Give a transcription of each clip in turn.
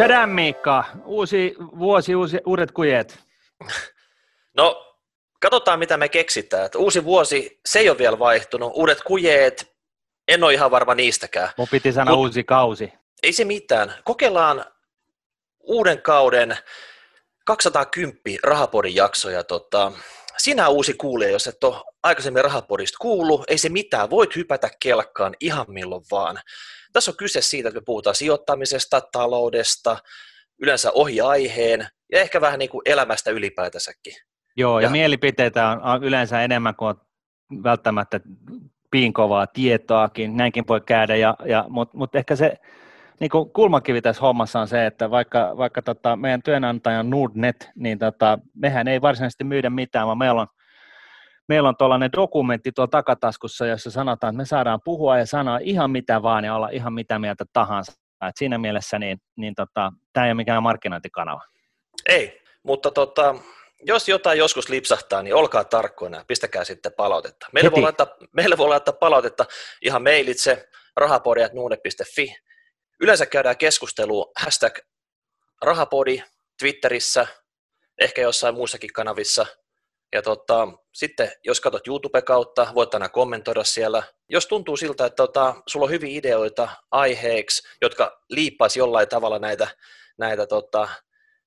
Tchadam Miikka, uusi vuosi, uusi, uudet kujet. No, katsotaan mitä me keksitään. Että uusi vuosi, se ei ole vielä vaihtunut. Uudet kujeet, en ole ihan varma niistäkään. Mun piti sanoa Mut, uusi kausi. Ei se mitään. Kokeillaan uuden kauden 210 Rahapodin jaksoja. Tota, sinä uusi kuulija, jos et ole aikaisemmin Rahapodista kuullut, ei se mitään, voit hypätä kelkkaan ihan milloin vaan. Tässä on kyse siitä, että me puhutaan sijoittamisesta, taloudesta, yleensä ohi aiheen ja ehkä vähän niin kuin elämästä ylipäätänsäkin. Joo, ja, ja mielipiteitä on yleensä enemmän kuin välttämättä piinkovaa tietoakin, näinkin voi käydä, ja, ja, mutta mut ehkä se niin kuin kulmakivi tässä hommassa on se, että vaikka, vaikka tota, meidän työnantaja Nordnet, niin tota, mehän ei varsinaisesti myydä mitään, vaan meillä on meillä on tuollainen dokumentti tuolla takataskussa, jossa sanotaan, että me saadaan puhua ja sanoa ihan mitä vaan ja olla ihan mitä mieltä tahansa. Et siinä mielessä niin, niin tota, tämä ei ole mikään markkinointikanava. Ei, mutta tota, jos jotain joskus lipsahtaa, niin olkaa tarkkoina ja pistäkää sitten palautetta. Meille voi, laittaa, meille voi laittaa palautetta ihan mailitse rahapodi.nuude.fi. Yleensä käydään keskustelua hashtag rahapodi Twitterissä, ehkä jossain muissakin kanavissa – ja tota, sitten jos katsot YouTube-kautta, voit aina kommentoida siellä. Jos tuntuu siltä, että tota, sulla on hyviä ideoita aiheeksi, jotka liippaisi jollain tavalla näitä, näitä tota,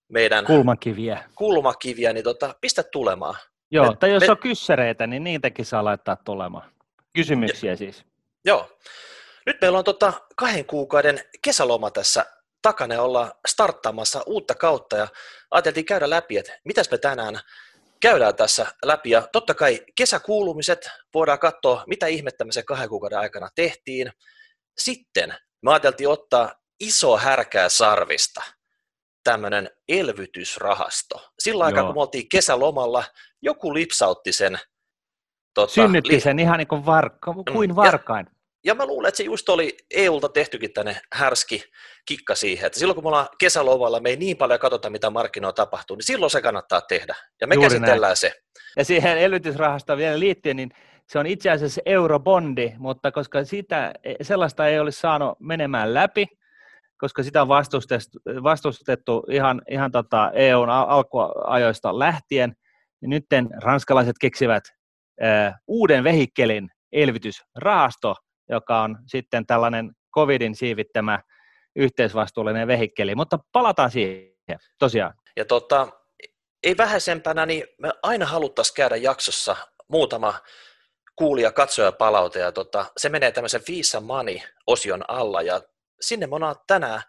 meidän kulmakiviä, kulmakiviä niin tota, pistä tulemaan. Joo, me, tai jos me... on kyssäreitä, niin niitäkin saa laittaa tulemaan. Kysymyksiä ja, siis. Joo. Nyt meillä on tota kahden kuukauden kesäloma tässä takana ollaan starttaamassa uutta kautta ja ajateltiin käydä läpi, että mitäs me tänään käydään tässä läpi. Ja totta kai kesäkuulumiset, voidaan katsoa, mitä ihmettä me sen kahden kuukauden aikana tehtiin. Sitten me ajateltiin ottaa iso härkää sarvista tämmöinen elvytysrahasto. Sillä aikaa, kun me oltiin kesälomalla, joku lipsautti sen. Tota, Synnytti li- sen ihan niin kuin, varka, kuin varkain. Ja ja mä luulen, että se just oli EUlta tehtykin tänne härski kikka siihen, että silloin kun me ollaan kesälovalla, me ei niin paljon katsota, mitä markkinoilla tapahtuu, niin silloin se kannattaa tehdä. Ja me Juuri käsitellään näin. se. Ja siihen elvytysrahastoon vielä liittyen, niin se on itse asiassa eurobondi, mutta koska sitä, sellaista ei olisi saanut menemään läpi, koska sitä on vastustettu, vastustettu ihan, ihan tota EUn alkuajoista lähtien, niin nyt ranskalaiset keksivät äh, uuden vehikkelin elvytysrahasto, joka on sitten tällainen covidin siivittämä yhteisvastuullinen vehikkeli, mutta palataan siihen tosiaan. Ja tota, ei vähäisempänä, niin me aina haluttaisiin käydä jaksossa muutama kuulija, katsoja palaute, ja tota, se menee tämmöisen Visa Money-osion alla, ja sinne me ollaan tänään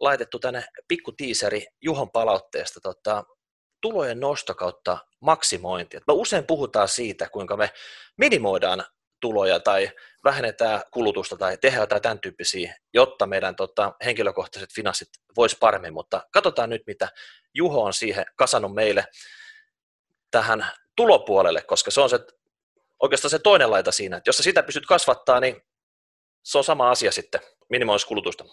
laitettu tänne pikku tiiseri Juhon palautteesta tota, tulojen nosto kautta maksimointi. Me usein puhutaan siitä, kuinka me minimoidaan tuloja tai vähennetään kulutusta tai tehdään jotain tämän tyyppisiä, jotta meidän tota, henkilökohtaiset finanssit voisi paremmin, mutta katsotaan nyt, mitä Juho on siihen kasannut meille tähän tulopuolelle, koska se on se, oikeastaan se toinen laita siinä, että jos sä sitä pystyt kasvattaa, niin se on sama asia sitten, minimoisi kulutusta.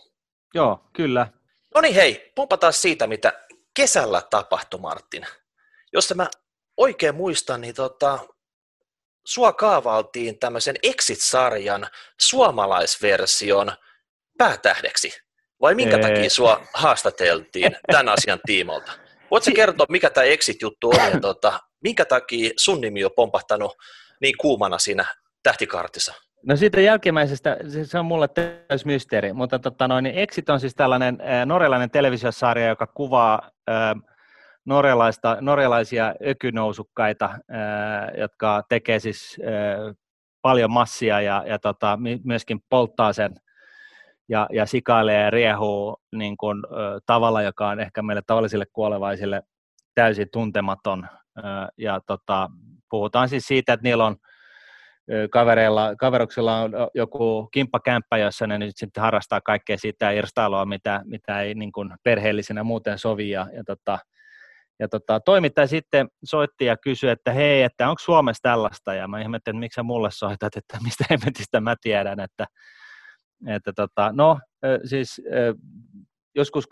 Joo, kyllä. No niin hei, pumpataan siitä, mitä kesällä tapahtui, Martin. Jos mä oikein muistan, niin tota, sua kaavaltiin tämmöisen Exit-sarjan suomalaisversion päätähdeksi? Vai minkä Eee. takia sua haastateltiin tämän asian tiimolta? Voitko kertoa, mikä tämä Exit-juttu on ja tota, minkä takia sun nimi on pompahtanut niin kuumana siinä tähtikartissa? No siitä jälkimmäisestä, se on mulle täys mysteeri, mutta tota noin, niin Exit on siis tällainen norjalainen televisiosarja, joka kuvaa äh, norjalaista, norjalaisia ökynousukkaita, jotka tekee siis paljon massia ja, ja tota, myöskin polttaa sen ja, ja sikailee ja riehuu niin kuin, tavalla, joka on ehkä meille tavallisille kuolevaisille täysin tuntematon. Ja tota, puhutaan siis siitä, että niillä on kavereilla, kaveruksilla on joku kimppakämppä, jossa ne nyt sitten harrastaa kaikkea sitä irstailua, mitä, mitä ei niin kuin perheellisenä muuten sovi. Ja, ja tota, ja tota, toimittaja sitten soitti ja kysyi, että hei, että onko Suomessa tällaista, ja mä ihmettelin, että miksi sä mulle soitat, että mistä hemmetistä mä tiedän, että, että tota, no siis joskus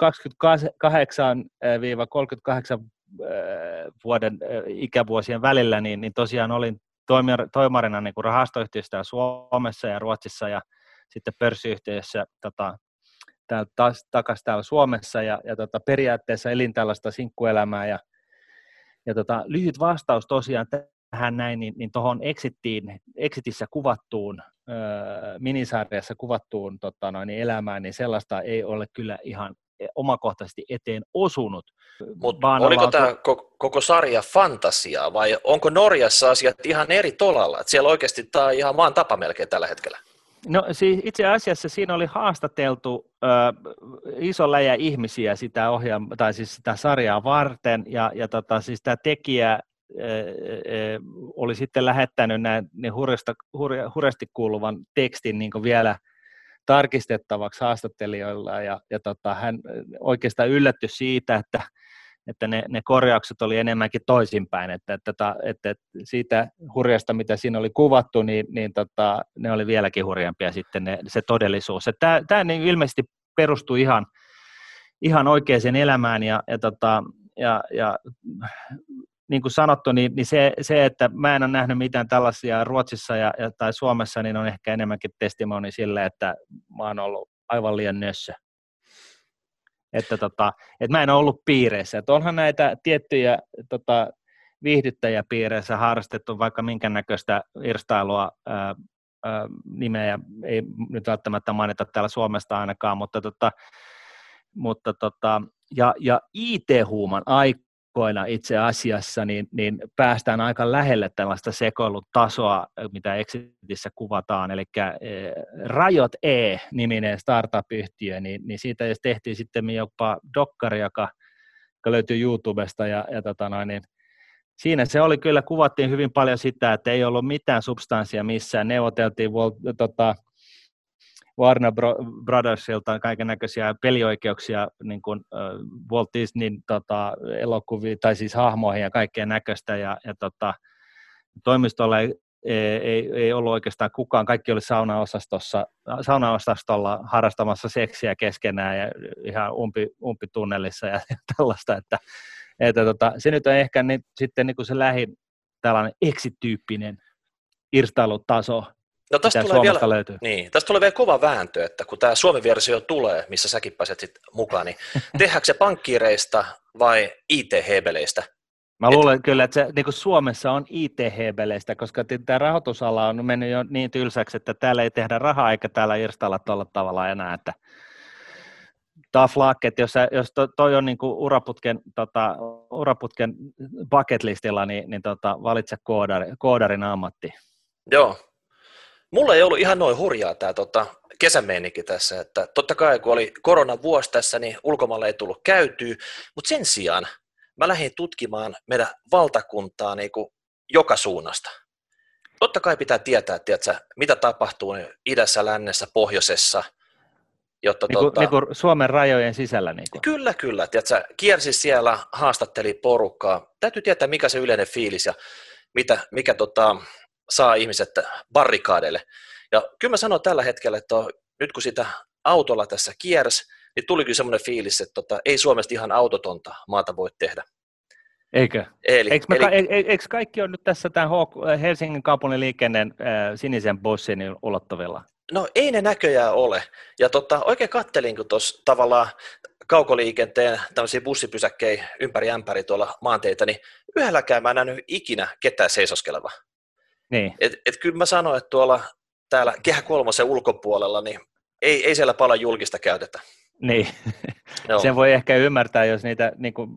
28-38 vuoden ikävuosien välillä, niin, niin tosiaan olin toimarina niin kuin rahastoyhtiössä Suomessa ja Ruotsissa ja sitten pörssiyhtiössä tota, täällä taas, takaisin täällä Suomessa ja, ja tota, periaatteessa elin tällaista sinkkuelämää ja, ja tota, lyhyt vastaus tosiaan tähän näin, niin, niin tuohon Exittiin, Exitissä kuvattuun, öö, minisarjassa kuvattuun tota noin, elämään, niin sellaista ei ole kyllä ihan omakohtaisesti eteen osunut. Mutta oliko ollaan... tämä koko sarja fantasiaa vai onko Norjassa asiat ihan eri tolalla? Et siellä oikeasti tämä on ihan maan tapa melkein tällä hetkellä. No siis itse asiassa siinä oli haastateltu ö, iso läjä ihmisiä sitä ohjaam- tai siis sitä sarjaa varten ja, ja tota, siis tämä tekijä oli sitten lähettänyt näin, niin hurjasta, hurja, hurjasti kuuluvan tekstin niin vielä tarkistettavaksi haastattelijoilla ja, ja tota, hän oikeastaan yllättyi siitä, että, että ne, ne korjaukset oli enemmänkin toisinpäin, että, että, että, että siitä hurjasta, mitä siinä oli kuvattu, niin, niin tota, ne oli vieläkin hurjempia sitten ne, se todellisuus. Tämä, tämä niin ilmeisesti perustui ihan, ihan oikeaan elämään ja, ja, tota, ja, ja niin kuin sanottu, niin, niin se, se, että mä en ole nähnyt mitään tällaisia Ruotsissa ja, ja, tai Suomessa, niin on ehkä enemmänkin testimoni sille, että mä oon ollut aivan liian nössö. Että, tota, että mä en ole ollut piireissä. Että onhan näitä tiettyjä tota, viihdyttäjäpiireissä harrastettu vaikka minkä näköistä irstailua, ää, ää, nimeä ei nyt välttämättä mainita täällä Suomesta ainakaan, mutta, tota, mutta tota, ja, ja IT-huuman aika aikoina itse asiassa, niin, niin päästään aika lähelle tällaista sekoilutasoa, mitä Exitissä kuvataan, eli eh, Rajot E-niminen startup-yhtiö, niin, niin siitä tehtiin sitten jopa dokkari, joka, joka löytyy YouTubesta, ja, ja tota noin, niin siinä se oli kyllä, kuvattiin hyvin paljon sitä, että ei ollut mitään substanssia missään, neuvoteltiin tota, Warner Brothersilta kaiken näköisiä pelioikeuksia niin kuin Walt Disneyn tota, elokuvia, tai siis hahmoihin ja kaikkea näköistä, ja, ja tota, toimistolla ei, ei, ei ollut oikeastaan kukaan, kaikki oli saunaosastossa, saunaosastolla harrastamassa seksiä keskenään ja ihan umpi, umpitunnelissa ja tällaista, että, että tota, se nyt on ehkä niin, sitten niin kuin se lähin tällainen eksityyppinen irstailutaso, No tästä tulee, vielä, löytyy. Niin, tästä tulee vielä kova vääntö, että kun tämä Suomi-versio tulee, missä säkin pääset sit mukaan, niin tehdäänkö se pankkiireista vai IT-hebeleistä? Mä luulen Et... kyllä, että se, niin Suomessa on IT-hebeleistä, koska tämä rahoitusala on mennyt jo niin tylsäksi, että täällä ei tehdä rahaa eikä täällä irstalla tuolla tavalla enää, että tough luck, että jos, jos to, toi on niin uraputken, tota, uraputken bucket listilla, niin, niin tota, valitse koodari, koodarin ammatti. Joo, Mulla ei ollut ihan noin hurjaa tämä tota, kesämeininki tässä, että totta kai kun oli koronavuosi tässä, niin ulkomailla ei tullut käytyä, mutta sen sijaan mä lähdin tutkimaan meidän valtakuntaa niin kuin joka suunnasta. Totta kai pitää tietää, tiedätkö, mitä tapahtuu idässä, lännessä, pohjoisessa. Jotta, niin kuin, tota, niin kuin Suomen rajojen sisällä. Niin kuin. Kyllä, kyllä. Tiedätkö, kiersi siellä, haastatteli porukkaa. Täytyy tietää, mikä se yleinen fiilis ja mitä, mikä tota, saa ihmiset barrikaadeille. Ja kyllä mä sanon tällä hetkellä, että nyt kun sitä autolla tässä kiersi, niin tuli kyllä semmoinen fiilis, että tota, ei Suomesta ihan autotonta maata voi tehdä. Eikö? Eli, eikö, eli, ka- eikö kaikki on nyt tässä tämän Helsingin kaupungin liikenteen äh, sinisen bussin ulottuvilla? No ei ne näköjään ole. Ja tota, oikein kattelin, kun tuossa tavallaan kaukoliikenteen tämmöisiä bussipysäkkejä ympäri ämpäri tuolla maanteita, niin yhdelläkään mä en nähnyt ikinä ketään seisoskeleva. Niin. Et, et kyllä mä sanoin, että tuolla täällä Kehä kolmosen ulkopuolella, niin ei, ei siellä paljon julkista käytetä. Niin, Joo. sen voi ehkä ymmärtää, jos niitä, niin kuin,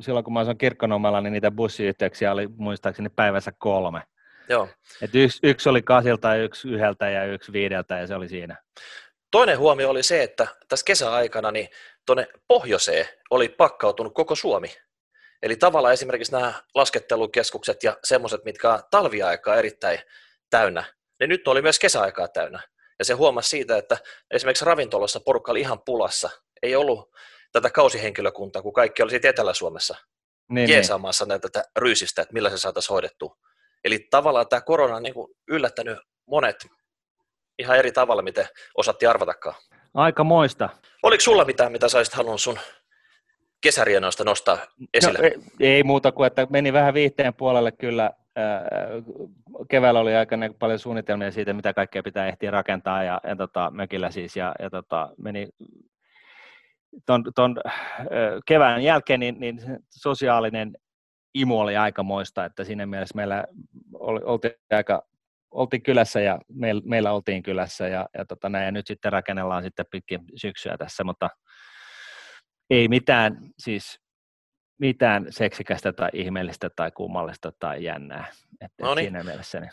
silloin kun mä asuin kirkkonomalla, niin niitä bussiyhteyksiä oli muistaakseni päivässä kolme. Joo. Et yksi, yksi oli kasilta, yksi yhdeltä ja yksi viideltä ja se oli siinä. Toinen huomio oli se, että tässä kesäaikana niin tuonne pohjoiseen oli pakkautunut koko Suomi. Eli tavallaan esimerkiksi nämä laskettelukeskukset ja semmoiset, mitkä on talviaikaa erittäin täynnä, ne nyt oli myös kesäaikaa täynnä. Ja se huomasi siitä, että esimerkiksi ravintolassa porukka oli ihan pulassa. Ei ollut tätä kausihenkilökuntaa, kun kaikki oli Etelä-Suomessa niin, jeesaamassa niin. tätä ryysistä, että millä se saataisiin hoidettua. Eli tavallaan tämä korona on niin kuin yllättänyt monet ihan eri tavalla, miten osattiin arvatakaan. Aika moista. Oliko sulla mitään, mitä sä olisit halunnut sun kesärienoista nostaa esille? No, ei, ei muuta kuin, että meni vähän viihteen puolelle kyllä. Keväällä oli aika paljon suunnitelmia siitä, mitä kaikkea pitää ehtiä rakentaa ja, ja tota, mökillä siis, ja, ja tota, meni ton, ton kevään jälkeen niin, niin sosiaalinen imu oli aikamoista, että siinä mielessä meillä oli, oltiin aika oltiin kylässä ja meillä, meillä oltiin kylässä ja, ja, tota näin, ja nyt sitten rakennellaan sitten pitkin syksyä tässä, mutta ei mitään siis mitään seksikästä tai ihmeellistä tai kummallista tai jännää. Että no niin. siinä mielessä, niin.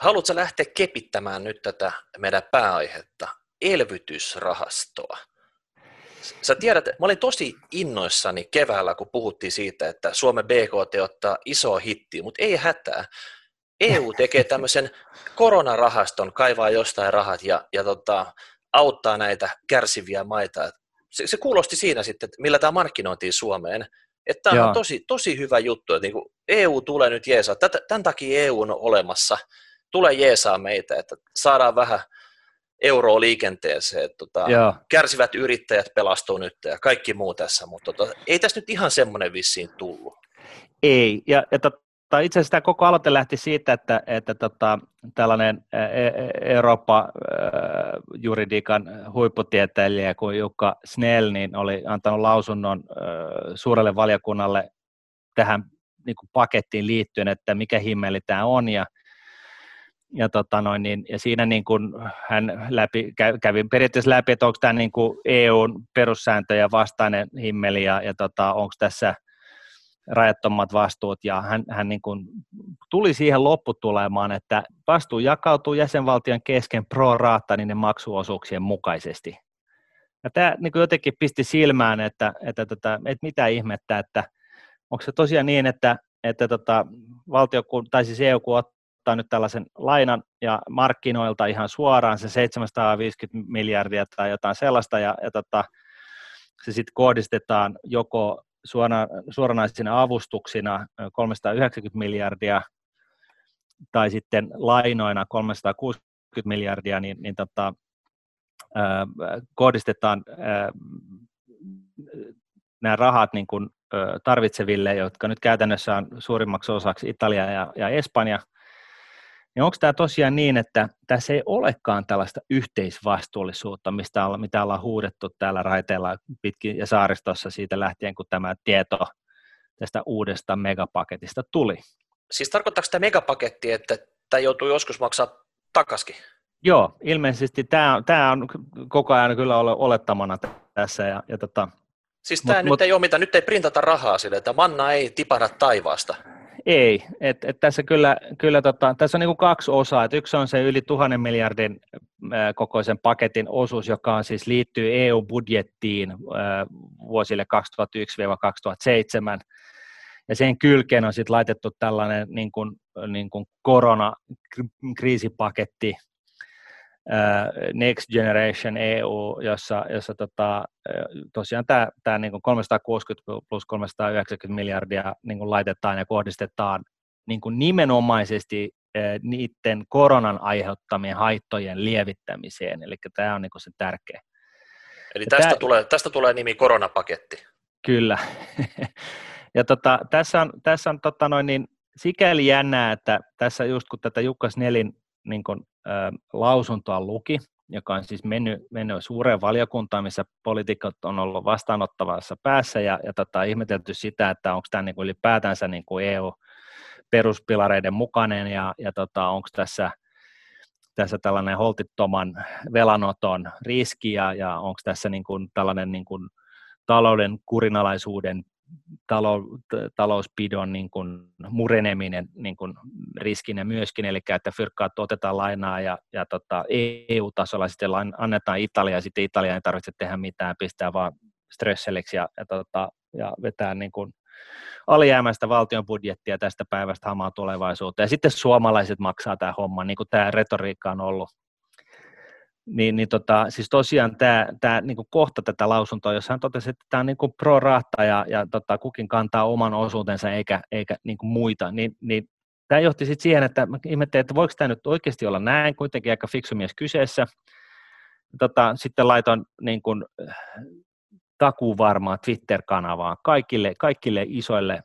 Haluatko lähteä kepittämään nyt tätä meidän pääaihetta, elvytysrahastoa? Sä tiedät, mä olin tosi innoissani keväällä, kun puhuttiin siitä, että Suomen BKT ottaa iso hitti, mutta ei hätää. EU tekee tämmöisen koronarahaston, kaivaa jostain rahat ja, ja tota, auttaa näitä kärsiviä maita. Se, se kuulosti siinä sitten, että millä tämä markkinointiin Suomeen. Että tämä on tosi, tosi hyvä juttu, että niin EU tulee nyt jeesaa. Tämän takia EU on olemassa. Tulee jeesaa meitä, että saadaan vähän euroa liikenteeseen. Että tota, kärsivät yrittäjät pelastuu nyt ja kaikki muu tässä, mutta tota, ei tässä nyt ihan semmoinen vissiin tullut. Ei, ja, ja tai itse asiassa tämä koko aloite lähti siitä, että, että tota, tällainen e, e, Eurooppa-juridiikan huipputieteilijä kuin Jukka Snell niin oli antanut lausunnon suurelle valiokunnalle tähän niin kuin pakettiin liittyen, että mikä himmeli tämä on, ja, ja, tota noin, niin, ja siinä niin kuin hän läpi, kävi periaatteessa läpi, että onko tämä niin kuin EUn perussääntöjä vastainen himmeli, ja, ja tota, onko tässä – rajattomat vastuut, ja hän, hän niin kuin tuli siihen lopputulemaan, että vastuu jakautuu jäsenvaltion kesken pro rata niiden maksuosuuksien mukaisesti. Ja tämä niin kuin jotenkin pisti silmään, että, että, että, että mitä ihmettä, että onko se tosiaan niin, että, että tota, valtio, tai siis EU, kun ottaa nyt tällaisen lainan ja markkinoilta ihan suoraan se 750 miljardia tai jotain sellaista, ja, ja tota, se sitten kohdistetaan joko suora, suoranaisina avustuksina 390 miljardia tai sitten lainoina 360 miljardia, niin, niin tota, kohdistetaan nämä rahat niin kuin, tarvitseville, jotka nyt käytännössä on suurimmaksi osaksi Italia ja, ja Espanja – niin onko tämä tosiaan niin, että tässä ei olekaan tällaista yhteisvastuullisuutta, mistä olla, mitä ollaan huudettu täällä raiteilla pitkin ja saaristossa siitä lähtien, kun tämä tieto tästä uudesta megapaketista tuli? Siis tarkoittaako tämä megapaketti, että tämä joutuu joskus maksaa takaskin? Joo, ilmeisesti tämä, tämä on koko ajan kyllä olettamana tässä. Ja, ja tota, siis tämä mut, nyt mut, ei ole mitään, nyt ei printata rahaa sille, että manna ei tipahda taivaasta. Ei, et, et tässä kyllä, kyllä tota, tässä on niin kaksi osaa. Et yksi on se yli tuhannen miljardin ää, kokoisen paketin osuus, joka on siis liittyy EU-budjettiin vuosille 2001-2007. Ja sen kylkeen on sitten laitettu tällainen niin kuin, niin koronakriisipaketti, Next Generation EU, jossa, jossa tota, tosiaan tämä, tämä niin kuin 360 plus 390 miljardia niin kuin laitetaan ja kohdistetaan niin kuin nimenomaisesti niiden koronan aiheuttamien haittojen lievittämiseen, eli tämä on niin kuin se tärkeä. Eli tästä, tämä, tulee, tästä tulee nimi koronapaketti. Kyllä. ja tota, tässä on, tässä on tota noin, niin, sikäli jännää, että tässä just kun tätä Jukka Snellin niin kuin, ä, lausuntoa luki, joka on siis mennyt, mennyt suureen valiokuntaan, missä poliitikot on ollut vastaanottavassa päässä ja, ja tota, ihmetelty sitä, että onko tämä niin kuin ylipäätänsä niin kuin EU-peruspilareiden mukainen ja, ja tota, onko tässä, tässä tällainen holtittoman velanoton riski ja, ja onko tässä niin kuin tällainen niin kuin talouden kurinalaisuuden talou, talouspidon niin kuin mureneminen niin kuin riskinä myöskin, eli että fyrkkaat otetaan lainaa ja, ja tota, EU-tasolla sitten annetaan Italia, ja sitten Italia ei tarvitse tehdä mitään, pistää vaan stresseliksi ja, ja, tota, ja vetää niin kuin alijäämäistä valtion budjettia tästä päivästä hamaa tulevaisuuteen. Ja sitten suomalaiset maksaa tämä homma, niin kuin tämä retoriikka on ollut niin, niin tota, siis tosiaan tämä, tämä niin kohta tätä lausuntoa, jossa hän totesi, että tämä on niin pro rahta ja, ja tota, kukin kantaa oman osuutensa eikä, eikä niin muita, niin, niin tämä johti sitten siihen, että ihmettelin, että voiko tämä nyt oikeasti olla näin, kuitenkin aika fiksu mies kyseessä. Tota, sitten laitoin niin kuin, takuvarmaa Twitter-kanavaa kaikille, kaikille isoille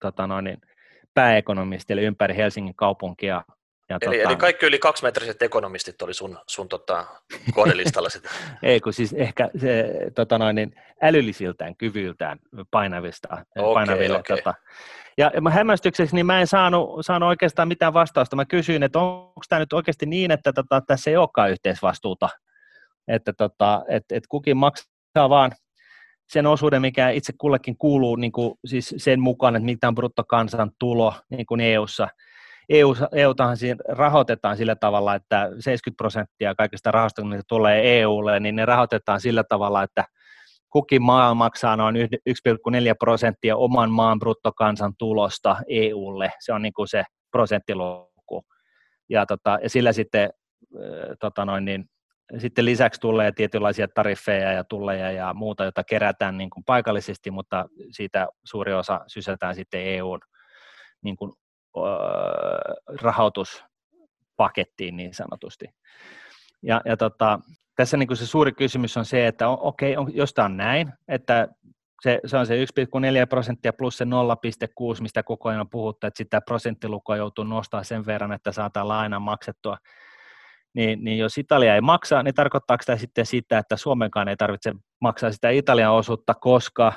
tota noin, pääekonomisteille ympäri Helsingin kaupunkia Ja eli, tota... eli kaikki yli kaksimetriset ekonomistit oli sun, sun tota, kohdelistalla sitten? Ei, kun siis ehkä se tota noin, niin älyllisiltään, kyvyiltään painavista, okay, painaville. Okay. Tota, ja mä hämmästykseksi niin mä en saanut, saanut oikeastaan mitään vastausta. Mä kysyin, että onko tämä nyt oikeasti niin, että tota, tässä ei olekaan yhteisvastuuta, että tota, et, et kukin maksaa vaan sen osuuden, mikä itse kullekin kuuluu niin kuin, siis sen mukaan, että mitä on bruttokansantulo niin kuin EU-ssa. EU, EUtahan siinä rahoitetaan sillä tavalla, että 70 prosenttia kaikista rahoista, mitä tulee EUlle, niin ne rahoitetaan sillä tavalla, että kukin maa maksaa noin 1,4 prosenttia oman maan bruttokansantulosta EUlle. Se on niin kuin se prosenttiluku. Ja, tota, ja sillä sitten, tota noin, niin, sitten lisäksi tulee tietynlaisia tariffeja ja tulleja ja muuta, jota kerätään niin kuin paikallisesti, mutta siitä suuri osa sysätään sitten EUn niin kuin, rahoituspakettiin niin sanotusti. Ja, ja tota, tässä niin kuin se suuri kysymys on se, että on, okei, on, jos tämä on näin, että se, se on se 1,4 prosenttia plus se 0,6, mistä koko ajan on puhuttu, että sitä prosenttilukua joutuu nostaa sen verran, että saadaan laina maksettua, niin, niin jos Italia ei maksa, niin tarkoittaako tämä sitten sitä, että Suomenkaan ei tarvitse maksaa sitä Italian osuutta, koska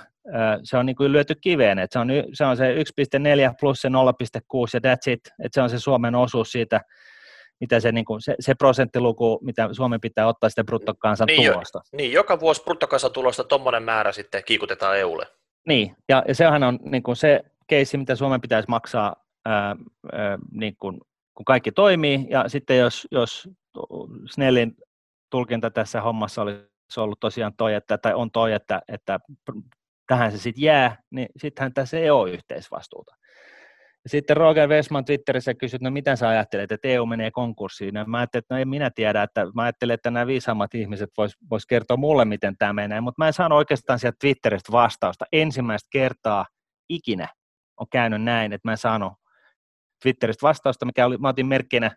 se on niin kuin lyöty kiveen, että se on, se on se 1,4 plus se 0,6 ja that's it, että se on se Suomen osuus siitä mitä se, niin kuin, se, se prosenttiluku, mitä Suomen pitää ottaa sitä bruttokansantulosta. Niin, niin, joka vuosi bruttokansantulosta tuommoinen määrä sitten kiikutetaan EUlle. Niin, ja, ja sehän on niin kuin se keissi, mitä Suomen pitäisi maksaa, ää, ää, niin kuin, kun kaikki toimii, ja sitten jos, jos Snellin tulkinta tässä hommassa olisi ollut tosiaan toi, että, tai on toi, että, että tähän se sitten jää, niin sittenhän tässä ei ole yhteisvastuuta. Sitten Roger Westman Twitterissä kysyi, että no mitä sä ajattelet, että EU menee konkurssiin. Ja mä ajattelin, että no en minä tiedä, että mä ajattelin, että nämä viisaammat ihmiset vois, vois kertoa mulle, miten tämä menee, mutta mä en saanut oikeastaan sieltä Twitteristä vastausta. Ensimmäistä kertaa ikinä on käynyt näin, että mä en saanut Twitteristä vastausta, mikä oli, mä otin merkkinä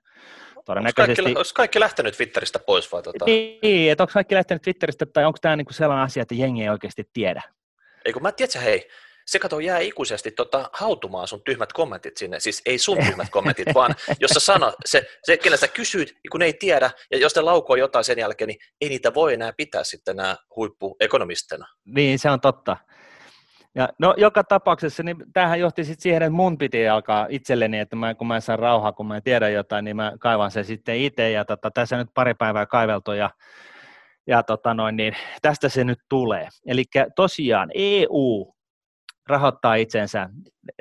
todennäköisesti... Onko kaikki, kaikki lähtenyt Twitteristä pois vai? Tota... Niin, että onko kaikki lähtenyt Twitteristä, tai onko tämä niinku sellainen asia, että jengi ei oikeasti tiedä? Ei kun mä tiedän, hei, se kato jää ikuisesti tota, hautumaan sun tyhmät kommentit sinne, siis ei sun tyhmät kommentit, vaan jos sä sanot, se, se kenellä sä kysyt, kun ei tiedä, ja jos te laukoo jotain sen jälkeen, niin ei niitä voi enää pitää sitten nämä huippuekonomistena. Niin, se on totta. Ja no, joka tapauksessa, niin tämähän johti sitten siihen, että mun piti alkaa itselleni, että mä, kun mä en saa rauhaa, kun mä en tiedä jotain, niin mä kaivan sen sitten itse, ja tota, tässä nyt pari päivää kaiveltu, ja, ja tota noin, niin tästä se nyt tulee. Eli tosiaan EU rahoittaa itsensä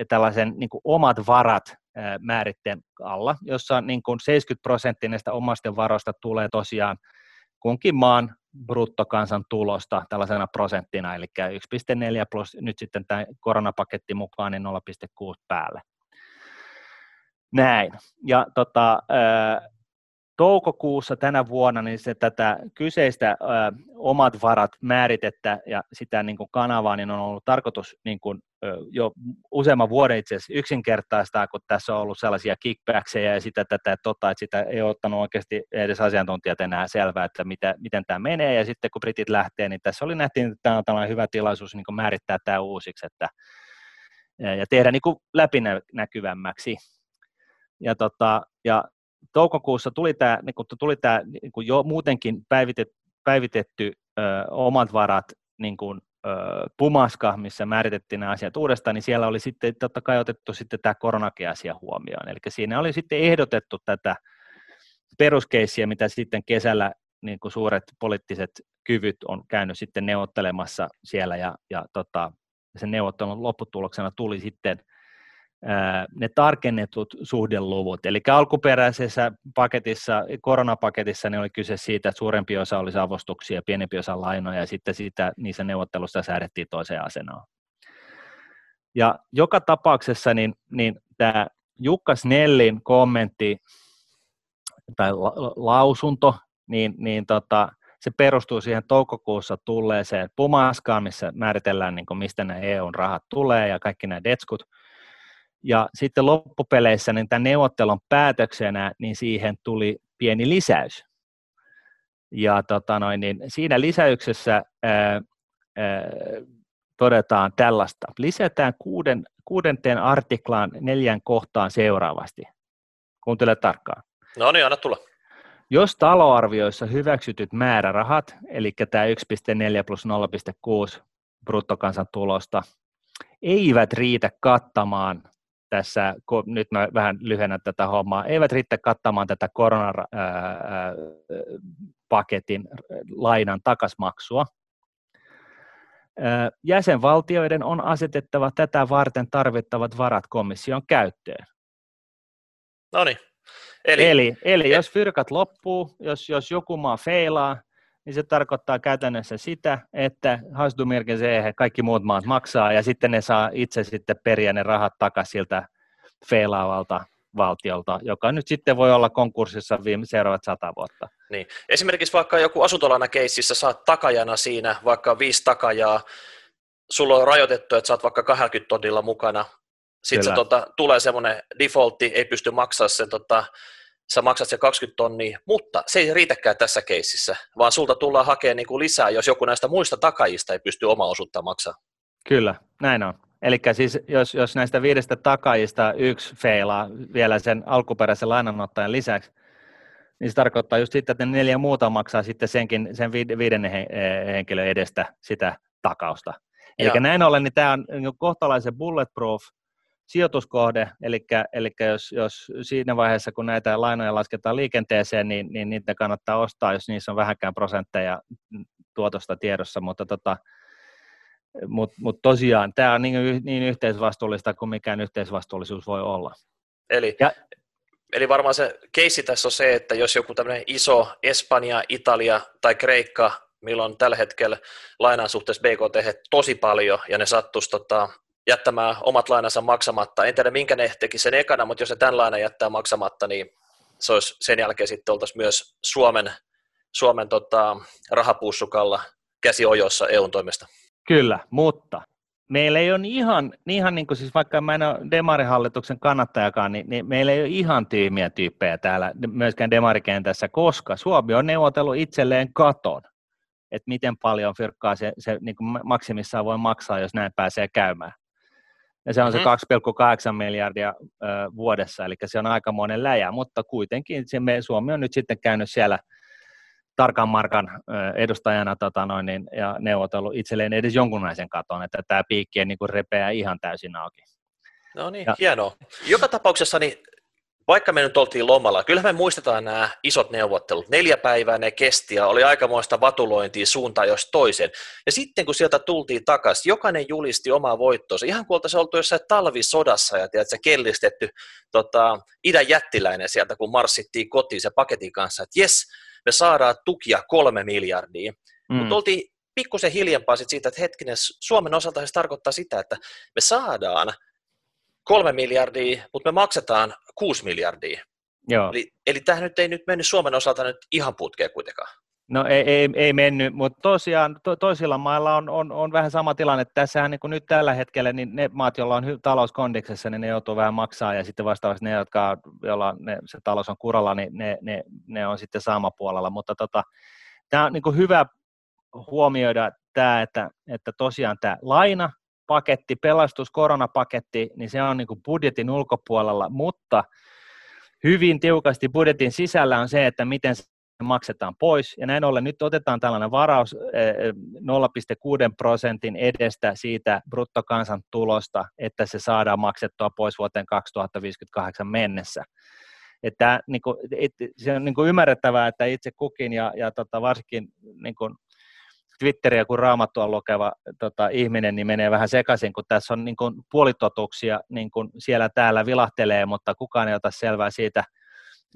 tällaisen niin kuin omat varat määritteen alla, jossa niin kuin 70 prosenttia näistä omasta varoista tulee tosiaan kunkin maan bruttokansantulosta tällaisena prosenttina, eli 1,4 plus nyt sitten tämä koronapaketti mukaan, niin 0,6 päälle. Näin. Ja tota, toukokuussa tänä vuonna niin se tätä kyseistä ö, omat varat määritettä ja sitä niin kuin kanavaa niin on ollut tarkoitus niin kuin, ö, jo useamman vuoden itse asiassa yksinkertaistaa, kun tässä on ollut sellaisia kickbackseja ja sitä tätä, tota, että sitä ei ottanut oikeasti edes asiantuntijat enää selvää, että mitä, miten tämä menee ja sitten kun britit lähtee, niin tässä oli nähtiin, että tämä on tällainen hyvä tilaisuus niin kuin määrittää tämä uusiksi että, ja tehdä niin kuin läpinäkyvämmäksi. Ja, tota, ja toukokuussa tuli tämä, niin tuli tämä niin jo muutenkin päivitetty, päivitetty ö, omat varat niin kun, ö, pumaska, missä määritettiin nämä asiat uudestaan, niin siellä oli sitten totta kai otettu sitten tämä koronakeasia huomioon. Eli siinä oli sitten ehdotettu tätä peruskeissiä, mitä sitten kesällä niin suuret poliittiset kyvyt on käynyt sitten neuvottelemassa siellä ja, ja tota, sen neuvottelun lopputuloksena tuli sitten ne tarkennetut suhdeluvut. Eli alkuperäisessä paketissa, koronapaketissa, ne oli kyse siitä, että suurempi osa olisi avustuksia pienempi osa lainoja, ja sitten sitä, niissä neuvottelussa säädettiin toiseen asenaan. Ja joka tapauksessa niin, niin tämä Jukka Snellin kommentti tai la, lausunto, niin, niin tota, se perustuu siihen toukokuussa tulleeseen pumaskaan, missä määritellään, niin kuin, mistä nämä EUn rahat tulee ja kaikki nämä detskut – ja sitten loppupeleissä niin tämän neuvottelun päätöksenä niin siihen tuli pieni lisäys. Ja tota noin, niin siinä lisäyksessä ää, ää, todetaan tällaista. Lisätään kuuden, kuudenteen artiklaan neljän kohtaan seuraavasti. Kuuntele tarkkaan. No niin, anna tulla. Jos taloarvioissa hyväksytyt määrärahat, eli tämä 1,4 plus 0,6 bruttokansantulosta, eivät riitä kattamaan tässä, nyt mä vähän lyhennän tätä hommaa, eivät riitä kattamaan tätä koronapaketin lainan takasmaksua. Jäsenvaltioiden on asetettava tätä varten tarvittavat varat komission käyttöön. No niin. Eli, eli, eli jos fyrkat loppuu, jos, jos joku maa feilaa, niin se tarkoittaa käytännössä sitä, että Hasdumirken kaikki muut maat maksaa, ja sitten ne saa itse sitten periä ne rahat takaisin siltä feilaavalta valtiolta, joka nyt sitten voi olla konkurssissa viime, seuraavat sata vuotta. Niin. Esimerkiksi vaikka joku asuntolana keississä saat takajana siinä, vaikka viisi takajaa, sulla on rajoitettu, että saat vaikka 20 tonnilla mukana, sitten se, tota, tulee semmoinen defaultti, ei pysty maksaa sen, tota, sä maksat se 20 tonnia, mutta se ei riitäkään tässä keississä, vaan sulta tullaan hakemaan niin kuin lisää, jos joku näistä muista takajista ei pysty oma osuutta maksaa. Kyllä, näin on. Eli siis jos, jos näistä viidestä takajista yksi feilaa vielä sen alkuperäisen lainanottajan lisäksi, niin se tarkoittaa just sitä, että ne neljä muuta maksaa sitten senkin, sen viidennen henkilön edestä sitä takausta. Eli näin ollen niin tämä on niin kohtalaisen bulletproof sijoituskohde, eli, eli jos, jos siinä vaiheessa, kun näitä lainoja lasketaan liikenteeseen, niin, niin niitä kannattaa ostaa, jos niissä on vähänkään prosentteja tuotosta tiedossa, mutta tota, mutta mut tosiaan tämä on niin, niin yhteisvastuullista kuin mikään yhteisvastuullisuus voi olla. Eli, ja, eli varmaan se keissi tässä on se, että jos joku tämmöinen iso Espanja, Italia tai Kreikka, milloin tällä hetkellä lainaan suhteessa BKT tosi paljon ja ne sattuisi tota, jättämään omat lainansa maksamatta. En tiedä, minkä ne teki sen ekana, mutta jos ne tämän lainan jättää maksamatta, niin se olisi sen jälkeen sitten oltaisiin myös Suomen, Suomen tota, rahapuussukalla käsi ojossa EUn toimesta. Kyllä, mutta meillä ei ole ihan, ihan niin kuin siis vaikka mä en ole demarihallituksen kannattajakaan, niin, niin meillä ei ole ihan tyhmiä tyyppejä täällä myöskään demarikentässä, koska Suomi on neuvotellut itselleen katon, että miten paljon fyrkkaa se, se niin kuin maksimissaan voi maksaa, jos näin pääsee käymään. Ja se on mm-hmm. se 2,8 miljardia ö, vuodessa, eli se on aikamoinen läjä, mutta kuitenkin se me, Suomi on nyt sitten käynyt siellä – tarkan markan edustajana tota noin, niin, ja neuvotellut itselleen edes jonkunlaisen katon, että tämä piikki ei niin repeää ihan täysin auki. No niin, ja, hienoa. Joka tapauksessa, niin vaikka me nyt oltiin lomalla, kyllä me muistetaan nämä isot neuvottelut. Neljä päivää ne kesti ja oli aikamoista vatulointia suuntaan jos toisen. Ja sitten kun sieltä tultiin takaisin, jokainen julisti omaa voittoonsa. Ihan kuin oltaisiin oltu jossain talvisodassa ja tiedätkö, kellistetty tota, idän jättiläinen sieltä, kun marssittiin kotiin se paketin kanssa, että jes, me saadaan tukia kolme miljardia. Mm. Mutta oltiin pikkusen hiljempaa sit siitä, että hetkinen, Suomen osalta se tarkoittaa sitä, että me saadaan kolme miljardia, mutta me maksetaan kuusi miljardia. Joo. Eli, eli tähän nyt ei nyt mennyt Suomen osalta nyt ihan putkeen kuitenkaan. No ei, ei, ei mennyt, mutta tosiaan to, toisilla mailla on, on, on vähän sama tilanne. Tässähän niin kuin nyt tällä hetkellä niin ne maat, joilla on talouskondiksessa, niin ne joutuu vähän maksaa ja sitten vastaavasti ne, jotka, joilla ne, se talous on kuralla, niin ne, ne, ne on sitten puolella. Mutta tota, tämä on niin kuin hyvä huomioida tämä, että, että tosiaan tämä laina, paketti, pelastus, koronapaketti, niin se on niin kuin budjetin ulkopuolella, mutta hyvin tiukasti budjetin sisällä on se, että miten maksetaan pois. Ja näin ollen nyt otetaan tällainen varaus 0,6 prosentin edestä siitä bruttokansantulosta, että se saadaan maksettua pois vuoteen 2058 mennessä. Että, niin kuin, et, se on niin kuin ymmärrettävää, että itse kukin ja, ja tota, varsinkin niin kuin Twitteriä kun raamattua lukeva tota, ihminen, niin menee vähän sekaisin, kun tässä on niin kuin, puolitotuksia niin kuin siellä täällä vilahtelee, mutta kukaan ei ota selvää siitä,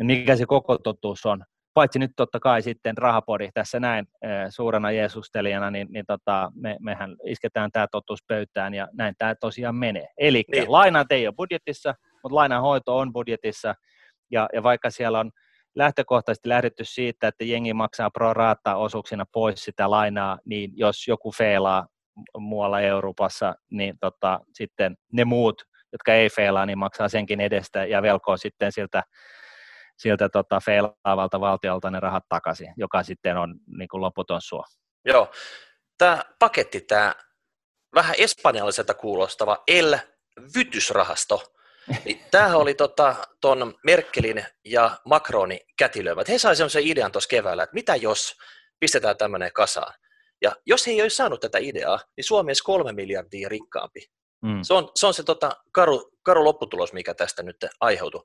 mikä se koko totuus on paitsi nyt totta kai sitten rahapodi tässä näin suurena Jeesustelijana, niin, niin tota, me, mehän isketään tämä totuus pöytään ja näin tämä tosiaan menee. Eli niin. lainat ei ole budjetissa, mutta lainanhoito on budjetissa ja, ja vaikka siellä on lähtökohtaisesti lähdetty siitä, että jengi maksaa pro rata osuuksina pois sitä lainaa, niin jos joku feilaa muualla Euroopassa, niin tota, sitten ne muut, jotka ei feilaa, niin maksaa senkin edestä ja velkoo sitten siltä sieltä tota, feilaavalta valtiolta ne rahat takaisin, joka sitten on niin kuin loputon suo. Joo. Tämä paketti, tämä vähän espanjalliselta kuulostava El Vytysrahasto, tämähän oli tota, ton Merkelin ja Macronin kätilöivät. He saivat sellaisen idean tuossa keväällä, että mitä jos pistetään tämmöinen kasaan. Ja jos he ei olisi saanut tätä ideaa, niin Suomi olisi kolme miljardia rikkaampi. Mm. Se on se, on se tota, karu, karu lopputulos, mikä tästä nyt aiheutuu.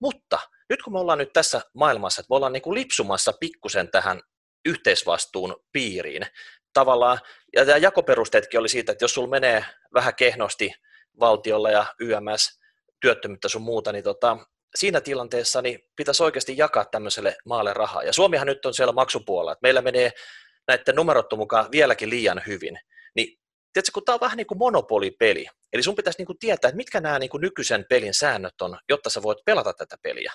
Mutta nyt kun me ollaan nyt tässä maailmassa, että me ollaan niin kuin lipsumassa pikkusen tähän yhteisvastuun piiriin, tavallaan, ja tämä jakoperusteetkin oli siitä, että jos sulla menee vähän kehnosti valtiolla ja YMS, työttömyyttä sun muuta, niin tota, siinä tilanteessa niin pitäisi oikeasti jakaa tämmöiselle maalle rahaa. Ja Suomihan nyt on siellä maksupuolella, että meillä menee näiden numerottu mukaan vieläkin liian hyvin. Niin tiedätkö, kun tämä on vähän niin kuin monopolipeli, eli sun pitäisi niin kuin tietää, että mitkä nämä niin kuin nykyisen pelin säännöt on, jotta sä voit pelata tätä peliä.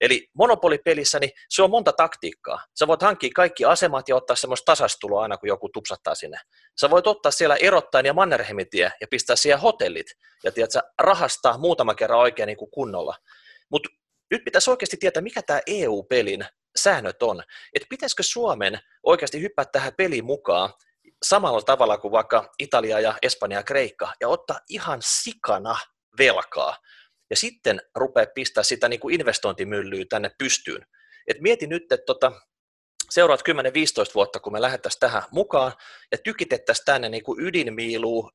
Eli monopolipelissä niin se on monta taktiikkaa. Sä voit hankkia kaikki asemat ja ottaa semmoista tasastuloa aina, kun joku tupsattaa sinne. Sä voit ottaa siellä erottaen ja Mannerheimitie ja pistää siihen hotellit ja tiedätkö, rahastaa muutama kerran oikein niin kuin kunnolla. Mutta nyt pitäisi oikeasti tietää, mikä tämä EU-pelin säännöt on. Että pitäisikö Suomen oikeasti hyppää tähän peliin mukaan samalla tavalla kuin vaikka Italia ja Espanja ja Kreikka ja ottaa ihan sikana velkaa ja sitten rupeaa pistää sitä niin kuin investointimyllyä tänne pystyyn. Et mieti nyt, että tota, seuraat 10-15 vuotta, kun me lähdettäisiin tähän mukaan ja tykitettäisiin tänne niin kuin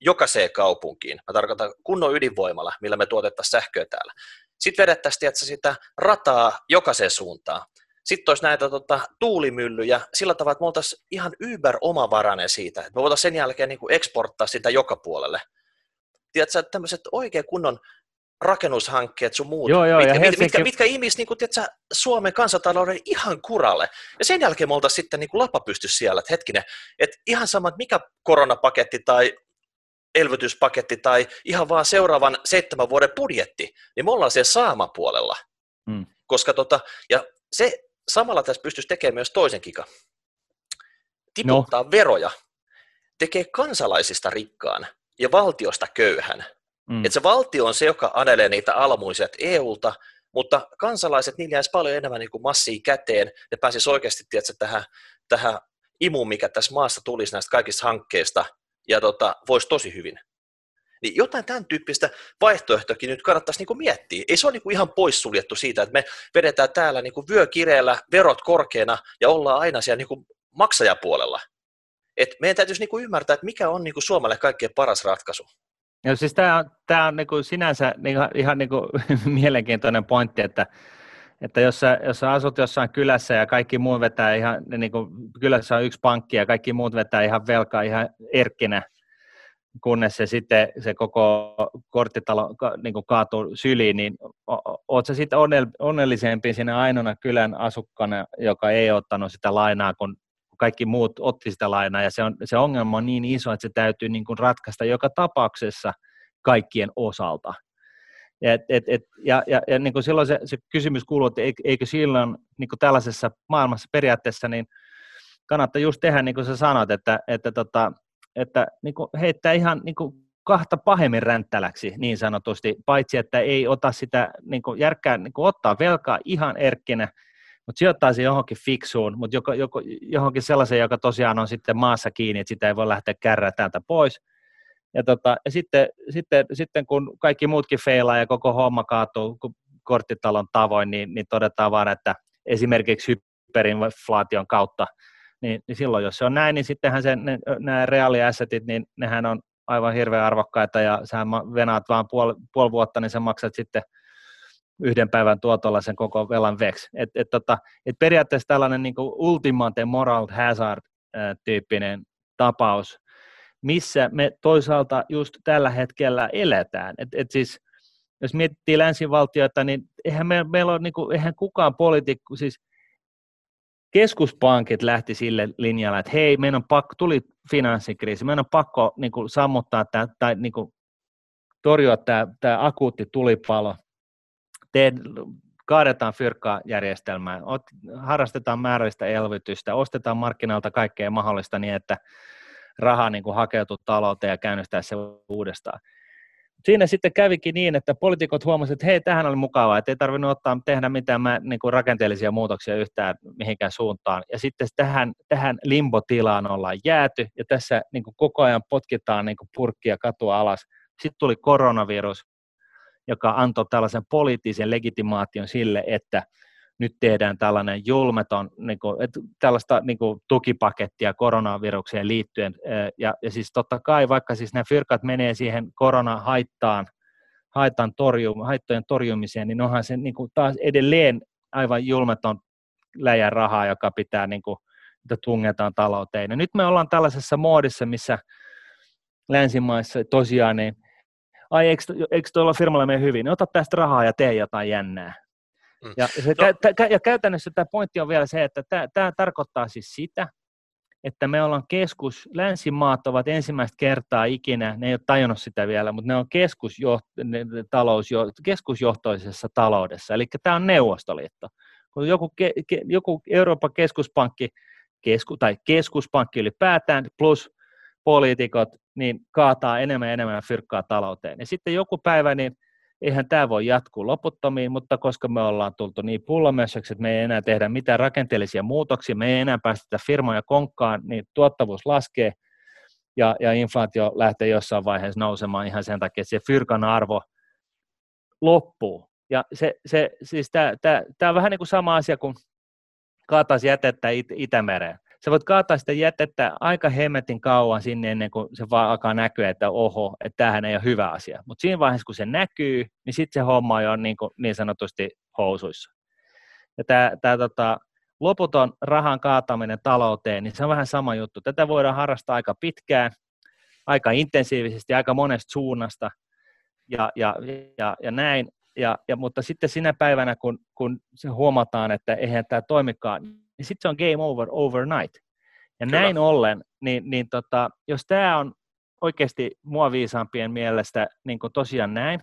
jokaiseen kaupunkiin. Mä tarkoitan kunnon ydinvoimalla, millä me tuotettaisiin sähköä täällä. Sitten vedettäisiin sitä rataa jokaiseen suuntaan. Sitten olisi näitä tota, tuulimyllyjä sillä tavalla, että me oltaisiin ihan yber-omavarainen siitä, että me voitaisiin sen jälkeen niin kuin eksporttaa sitä joka puolelle. Tiedätkö, tämmöiset oikein kunnon rakennushankkeet sun muut, joo, joo, mitkä, Helsinki... mitkä, mitkä imis niin kuin, tiedätkö, Suomen kansantalouden ihan kuralle. Ja sen jälkeen me oltaisiin sitten niin kuin lapa pysty siellä, että hetkinen, että ihan sama, että mikä koronapaketti tai elvytyspaketti tai ihan vaan seuraavan seitsemän vuoden budjetti, niin me ollaan siellä saamapuolella. Hmm. Koska tota, ja se samalla tässä pystyisi tekemään myös toisen kika. Tiputtaa no. veroja, tekee kansalaisista rikkaan ja valtiosta köyhän. Mm. Että se valtio on se, joka anelee niitä almuiset EUlta, mutta kansalaiset, niillä jäisi paljon enemmän niin kuin massia käteen, ne pääsisi oikeasti tiedätkö, tähän, tähän imuun, mikä tässä maassa tulisi näistä kaikista hankkeista, ja tota, voisi tosi hyvin. Niin jotain tämän tyyppistä vaihtoehtoakin nyt kannattaisi niin kuin miettiä. Ei se ole niin kuin ihan poissuljettu siitä, että me vedetään täällä niin kuin vyökireellä, verot korkeana ja ollaan aina siellä niin kuin maksajapuolella. Et meidän täytyisi niin kuin ymmärtää, että mikä on niin kuin Suomelle kaikkein paras ratkaisu. Joo, siis tämä on, tämä on niin kuin sinänsä niin kuin, ihan niin kuin mielenkiintoinen pointti, että, että jos sä, jos sä asut jossain kylässä ja kaikki muut vetää ihan, niin kuin kylässä on yksi pankki ja kaikki muut vetää ihan velkaa ihan erkkinä, kunnes se sitten se koko korttitalo niin kuin kaatuu syliin, niin oot sä sitten onnellisempi sinne ainoana kylän asukkana, joka ei ottanut sitä lainaa, kun kaikki muut otti sitä lainaa, ja se, on, se ongelma on niin iso, että se täytyy niin kuin ratkaista joka tapauksessa kaikkien osalta. Et, et, et, ja ja, ja niin kuin silloin se, se kysymys kuuluu, että eikö silloin niin kuin tällaisessa maailmassa periaatteessa niin kannattaa just tehdä niin kuin sä sanot, että, että, tota, että niin kuin heittää ihan niin kuin kahta pahemmin ränttäläksi niin sanotusti, paitsi että ei ota sitä niin kuin järkkää, niin kuin ottaa velkaa ihan erkkinä, mutta sijoittaa se johonkin fiksuun, mutta joko, joko, johonkin sellaiseen, joka tosiaan on sitten maassa kiinni, että sitä ei voi lähteä kärrää täältä pois. Ja, tota, ja sitten, sitten, sitten, kun kaikki muutkin feilaa ja koko homma kaatuu korttitalon tavoin, niin, niin todetaan vaan, että esimerkiksi hyperinflaation kautta, niin, niin silloin jos se on näin, niin sittenhän se, ne, nämä reaaliassetit, niin nehän on aivan hirveän arvokkaita ja sä venaat vaan puoli, puoli vuotta, niin sä maksat sitten yhden päivän tuotolla sen koko velan veksi. Et, et, tota, et periaatteessa tällainen niin ultimate moral hazard-tyyppinen tapaus, missä me toisaalta just tällä hetkellä eletään. Et, et siis, jos miettii länsivaltioita, niin eihän me, meillä ole, niin kuin, eihän kukaan poliitikko, siis keskuspankit lähti sille linjalle, että hei, meidän on pakko, tuli finanssikriisi, meidän on pakko niin kuin, sammuttaa tämä, tai niin kuin, torjua tämä, tämä akuutti tulipalo, teet, kaadetaan fyrkka-järjestelmää, harrastetaan määrällistä elvytystä, ostetaan markkinoilta kaikkea mahdollista niin, että raha niin kuin hakeutuu talouteen ja käynnistää se uudestaan. Siinä sitten kävikin niin, että poliitikot huomasivat, että hei, tähän oli mukavaa, että ei tarvinnut ottaa tehdä mitään niin kuin rakenteellisia muutoksia yhtään mihinkään suuntaan. Ja sitten tähän, tähän limbotilaan ollaan jääty, ja tässä niin kuin koko ajan potkitaan niin kuin purkkia katua alas. Sitten tuli koronavirus, joka antoi tällaisen poliittisen legitimaation sille, että nyt tehdään tällainen julmeton niin kuin, että tällaista niin kuin, tukipakettia koronavirukseen liittyen. Ja, ja siis totta kai, vaikka siis nämä fyrkat menee siihen koronahaittaan, haittaan torjum, haittojen torjumiseen, niin onhan se niin kuin, taas edelleen aivan julmeton läjän rahaa, joka pitää niin kuin, että tungetaan talouteen. Ja nyt me ollaan tällaisessa moodissa, missä länsimaissa tosiaan, niin ai eikö, eikö tuolla firmalla mene hyvin, niin ota tästä rahaa ja tee jotain jännää. Mm. Ja, se, no. kä, ja käytännössä tämä pointti on vielä se, että tämä, tarkoittaa siis sitä, että me ollaan keskus, länsimaat ovat ensimmäistä kertaa ikinä, ne ei ole tajunnut sitä vielä, mutta ne on keskusjoht, ne, talous, keskusjohtoisessa taloudessa, eli tämä on Neuvostoliitto. Kun joku, ke, ke, joku Euroopan keskuspankki, kesku, tai keskuspankki ylipäätään, plus poliitikot, niin kaataa enemmän ja enemmän fyrkkaa talouteen. Ja sitten joku päivä, niin eihän tämä voi jatkuu loputtomiin, mutta koska me ollaan tultu niin pullomössöksi, että me ei enää tehdä mitään rakenteellisia muutoksia, me ei enää päästetä firmoja konkkaan, niin tuottavuus laskee ja, ja inflaatio lähtee jossain vaiheessa nousemaan ihan sen takia, että se fyrkan arvo loppuu. Ja se, se, siis tämä on vähän niin kuin sama asia kuin kaataisi jätettä It- Itämereen sä voit kaataa sitä jätettä aika hemmetin kauan sinne ennen kuin se vaan alkaa näkyä, että oho, että tämähän ei ole hyvä asia. Mutta siinä vaiheessa, kun se näkyy, niin sitten se homma on jo niin, kuin, niin sanotusti housuissa. Ja tämä, tota, loputon rahan kaataminen talouteen, niin se on vähän sama juttu. Tätä voidaan harrastaa aika pitkään, aika intensiivisesti, aika monesta suunnasta ja, ja, ja, ja näin. Ja, ja, mutta sitten sinä päivänä, kun, kun se huomataan, että eihän tämä toimikaan, niin sitten se on game over overnight. Ja Kyllä. näin ollen, niin, niin tota, jos tämä on oikeasti mua viisaampien mielestä niin tosiaan näin,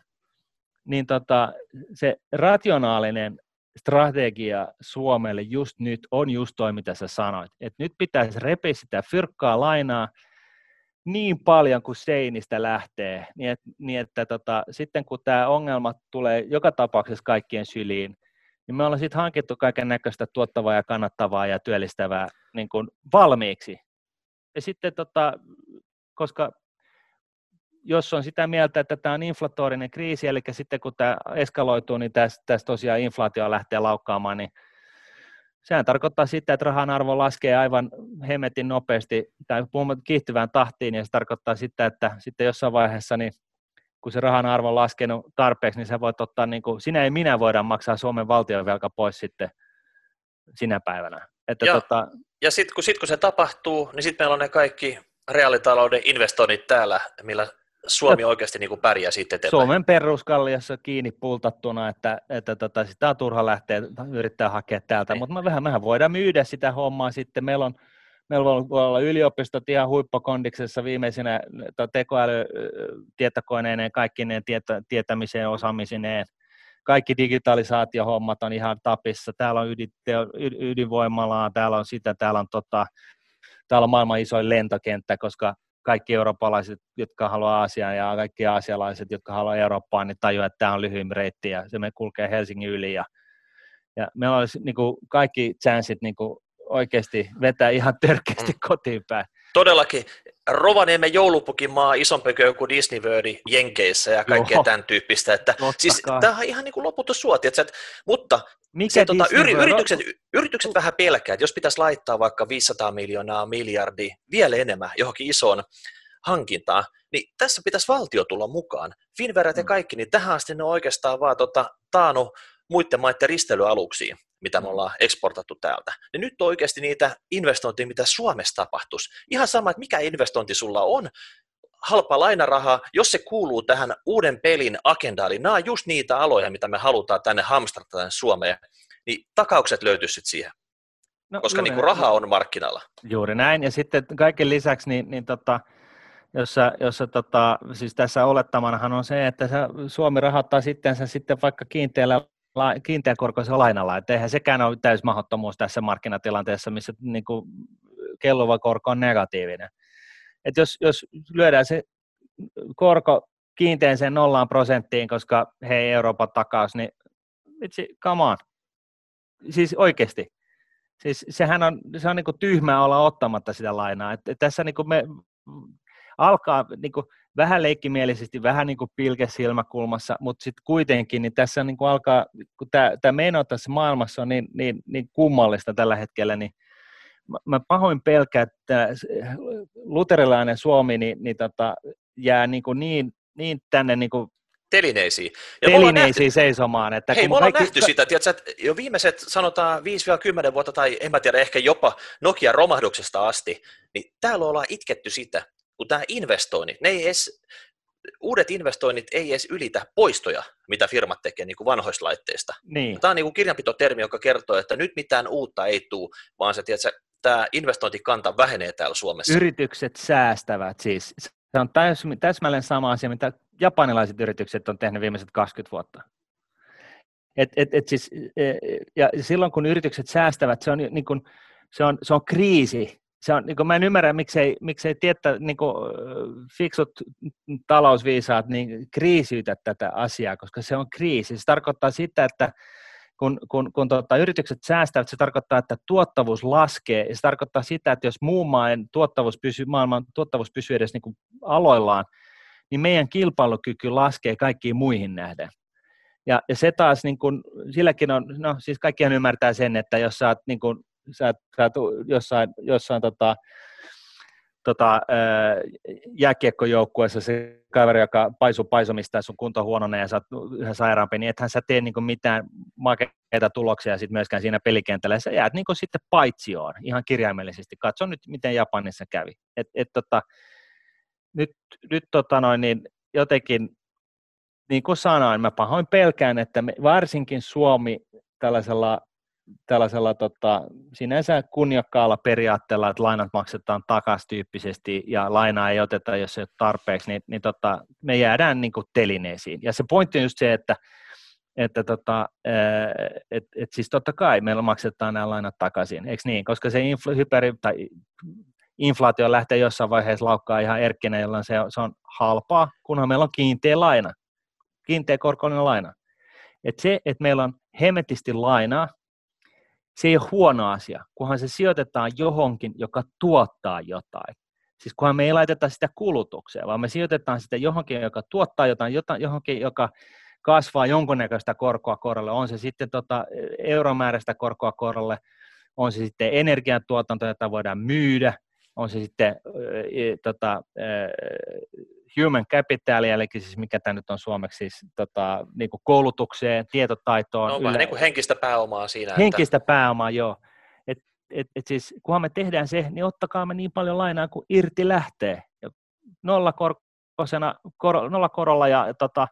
niin tota, se rationaalinen strategia Suomelle just nyt on just toi, mitä sä sanoit. että nyt pitäisi repiä sitä fyrkkaa lainaa niin paljon kuin seinistä lähtee, niin, et, niin että tota, sitten kun tämä ongelma tulee joka tapauksessa kaikkien syliin, niin me ollaan sitten hankittu kaiken näköistä tuottavaa ja kannattavaa ja työllistävää niin kuin valmiiksi. Ja sitten, tota, koska jos on sitä mieltä, että tämä on inflatorinen kriisi, eli sitten kun tämä eskaloituu, niin tässä, tässä tosiaan inflaatio lähtee laukkaamaan, niin sehän tarkoittaa sitä, että rahan arvo laskee aivan hemetin nopeasti tai kiihtyvään tahtiin, ja se tarkoittaa sitä, että sitten jossain vaiheessa niin kun se rahan arvo on laskenut tarpeeksi, niin sä voit ottaa, niin kuin, sinä ei minä voida maksaa Suomen valtionvelka pois sitten sinä päivänä. Että ja tota... ja sitten kun, sit, kun se tapahtuu, niin sitten meillä on ne kaikki reaalitalouden investoinnit täällä, millä Suomi ja oikeasti niin kuin pärjää sitten eteenpäin. Suomen peruskalliossa kiinni pultattuna, että, että tota, sitä on turha lähteä yrittää hakea täältä, niin. mutta me vähän, mehän voidaan myydä sitä hommaa sitten. Meillä on meillä voi olla yliopistot ihan huippukondiksessa viimeisenä tekoäly tietokoneineen, kaikki ne tietä, tietämiseen, osaamisineen. Kaikki digitalisaatiohommat on ihan tapissa. Täällä on ydin, ydinvoimalaa, täällä on sitä, täällä on, tota, täällä on maailman isoin lentokenttä, koska kaikki eurooppalaiset, jotka haluaa Aasiaan ja kaikki aasialaiset, jotka haluaa Eurooppaan, niin tajuaa, että tämä on lyhyin reitti ja se me kulkee Helsingin yli. Ja, ja meillä olisi niin kuin, kaikki chanssit niin kuin, oikeasti vetää ihan törkeästi mm. kotiin päin. Todellakin. Rovaniemen joulupukin maa isompi kuin joku Disney World Jenkeissä ja kaikkea Joo. tämän tyyppistä. Että, siis, tämä on ihan niin kuin loputon suoti. Että, mutta Mikä se, tota, yri, yritykset, yritykset vähän pelkää, että jos pitäisi laittaa vaikka 500 miljoonaa, miljardi, vielä enemmän johonkin isoon hankintaan, niin tässä pitäisi valtio tulla mukaan. Finverat ja mm. kaikki, niin tähän asti ne on oikeastaan vaan tota, taannut muiden maiden risteilyaluksiin mitä me mm. ollaan eksportattu täältä. Ja nyt on oikeasti niitä investointeja, mitä Suomessa tapahtuisi. Ihan sama, että mikä investointi sulla on, halpa lainaraha, jos se kuuluu tähän uuden pelin agendaan, eli nämä on just niitä aloja, mitä me halutaan tänne hamstrata tänne Suomeen, niin takaukset löytyisivät siihen. No, koska niin kuin raha on markkinalla. Juuri näin, ja sitten kaiken lisäksi, niin, niin tota, jossa, jossa tota, siis tässä olettamanahan on se, että Suomi rahoittaa sitten, sitten vaikka kiinteällä kiinteäkorkoisella lainalla, että eihän sekään ole täys mahdottomuus tässä markkinatilanteessa, missä niin kuin kelluva korko on negatiivinen. Et jos, jos lyödään se korko kiinteänseen nollaan prosenttiin, koska hei Euroopan takaus, niin vitsi, come on. Siis oikeasti. Siis sehän on, se on niin tyhmää olla ottamatta sitä lainaa. Et, tässä niin me alkaa niin kuin, vähän leikkimielisesti, vähän niin kuin pilke silmäkulmassa, mutta sitten kuitenkin niin tässä niin kuin alkaa, kun tämä, meno tässä maailmassa on niin, niin, niin kummallista tällä hetkellä, niin mä, mä pahoin pelkään, että luterilainen Suomi niin, niin tota, jää niin, kuin niin, niin tänne niin kuin telineisiin. Ja telineisiin nähty, seisomaan. Että hei, me ollaan kaikki... nähty sitä, tiedätkö, että jo viimeiset sanotaan 5-10 vuotta tai en mä tiedä, ehkä jopa Nokia romahduksesta asti, niin täällä ollaan itketty sitä, kun tämä investoinnit, ne ei edes, uudet investoinnit ei edes ylitä poistoja, mitä firmat tekee niin kuin vanhoista laitteista. Niin. Tämä on niin kuin kirjanpitotermi, joka kertoo, että nyt mitään uutta ei tule, vaan se, tiedätkö, tämä investointikanta vähenee täällä Suomessa. Yritykset säästävät siis. Se on täsmälleen sama asia, mitä japanilaiset yritykset on tehnyt viimeiset 20 vuotta. Et, et, et siis, e, ja silloin kun yritykset säästävät, se on, niin kuin, se on, se on kriisi. Se on, niin kuin, mä en ymmärrä, miksei, miksei tietää, niin kuin, fiksut talousviisaat niin kriisiytä tätä asiaa, koska se on kriisi. Se tarkoittaa sitä, että kun, kun, kun tota, yritykset säästävät, se tarkoittaa, että tuottavuus laskee, ja se tarkoittaa sitä, että jos muun maan tuottavuus pysyy, maailman tuottavuus pysyy edes niin kuin aloillaan, niin meidän kilpailukyky laskee kaikkiin muihin nähden. Ja, ja se taas, niin kun, silläkin on, no siis kaikkihan ymmärtää sen, että jos sä oot, niin kun, sä, sä jossain, jossain tota, tota, jääkiekkojoukkueessa se kaveri, joka paisuu paisumista ja sun kunto huonona ja sä oot yhä sairaampi, niin ethän sä tee niin mitään makeita tuloksia sit myöskään siinä pelikentällä. Sä jäät niin sitten paitsioon ihan kirjaimellisesti. Katso nyt, miten Japanissa kävi. Et, et, tota, nyt, nyt tota noin, niin jotenkin, niin kuin sanoin, mä pahoin pelkään, että me, varsinkin Suomi tällaisella, tällaisella tota, sinänsä kunniakkaalla periaatteella, että lainat maksetaan takaisin tyyppisesti ja lainaa ei oteta, jos ei ole tarpeeksi, niin, niin tota, me jäädään niin kuin telineisiin. Ja se pointti on just se, että että tota, et, et siis totta kai meillä maksetaan nämä lainat takaisin, eikö niin? Koska se infl- hyperi, tai inflaatio lähtee jossain vaiheessa laukkaa ihan erkkinä, jolloin se on, se on halpaa, kunhan meillä on kiinteä laina, kiinteä korkoinen laina. Et se, että meillä on hemetisti lainaa, se ei ole huono asia, kunhan se sijoitetaan johonkin, joka tuottaa jotain. Siis kunhan me ei laiteta sitä kulutukseen, vaan me sijoitetaan sitä johonkin, joka tuottaa jotain, johonkin, joka kasvaa jonkunnäköistä korkoa korolle, on se sitten tota euromääräistä korkoa korolle, on se sitten energiantuotanto, jota voidaan myydä, on se sitten äh, tota, äh, human capital, eli siis mikä tämä nyt on suomeksi, siis tota, niin kuin koulutukseen, tietotaitoon. No ylä... niin kuin henkistä pääomaa siinä. Henkistä että... pääomaa, joo. Et, et, et siis, kunhan me tehdään se, niin ottakaa me niin paljon lainaa kuin irti lähtee. Ja nolla, korkosena, kor, nolla korolla ja tota,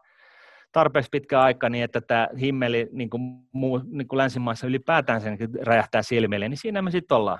tarpeeksi pitkä aika niin, että tämä himmeli niin kuin, muu, niin kuin länsimaissa ylipäätään sen räjähtää silmille, niin siinä me sitten ollaan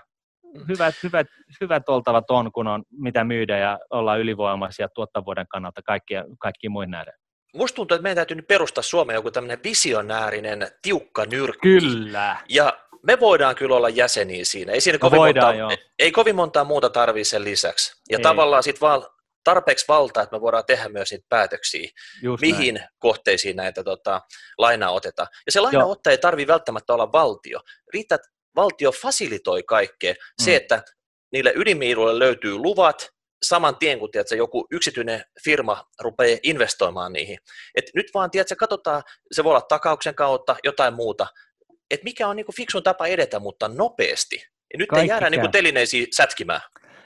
hyvät, hyvät, hyvät oltavat on, kun on mitä myydä ja olla ylivoimaisia tuottavuuden kannalta kaikkia, kaikki muihin näiden. Musta tuntuu, että meidän täytyy nyt perustaa Suomeen joku tämmöinen visionäärinen tiukka nyrkki. Kyllä. Ja me voidaan kyllä olla jäseniä siinä. Ei, siinä no kovin voidaan, monta, ei kovin montaa muuta tarvii sen lisäksi. Ja ei. tavallaan sitten vaan tarpeeksi valtaa, että me voidaan tehdä myös niitä päätöksiä, Just mihin näin. kohteisiin näitä tota, lainaa otetaan. Ja se lainaottaja ei tarvitse välttämättä olla valtio. Riittää, että valtio fasilitoi kaikkea. Mm. Se, että niille ydinmiiluille löytyy luvat saman tien, kun tiedätkö, joku yksityinen firma rupeaa investoimaan niihin. Et nyt vaan, tiedätkö, katsotaan, se voi olla takauksen kautta, jotain muuta, että mikä on niin fiksun tapa edetä, mutta nopeasti. Ja nyt Kaikki ei jäädä niin telineisiin sätkimään.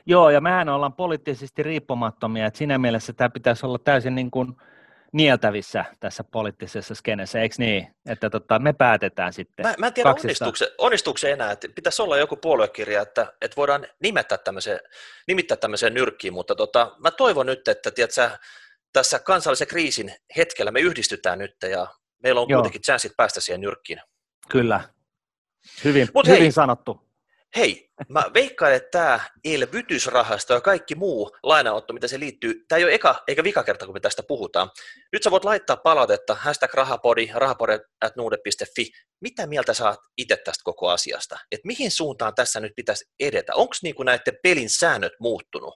Joo, ja mehän ollaan poliittisesti riippumattomia, että siinä mielessä tämä pitäisi olla täysin niin kuin nieltävissä tässä poliittisessa skenessä, eikö niin? Että tota, me päätetään sitten. Mä, mä en tiedä, onnistuuko se enää, että pitäisi olla joku puoluekirja, että, että voidaan nimettää tämmöiseen, nimittää tämmöiseen nyrkkiin, mutta tota, mä toivon nyt, että tiedätkö, tässä kansallisen kriisin hetkellä me yhdistytään nyt ja meillä on Joo. kuitenkin chanssit päästä siihen nyrkkiin. Kyllä, hyvin, Mut hyvin hei, sanottu. Hei, mä veikkaan, että tämä elvytysrahasto ja kaikki muu lainaotto, mitä se liittyy, tämä ei ole eka eikä vika kerta, kun me tästä puhutaan. Nyt sä voit laittaa palautetta, hashtag rahapodi, rahapodi.nuude.fi. Mitä mieltä saat itse tästä koko asiasta? Et mihin suuntaan tässä nyt pitäisi edetä? Onko niin näiden pelin säännöt muuttunut?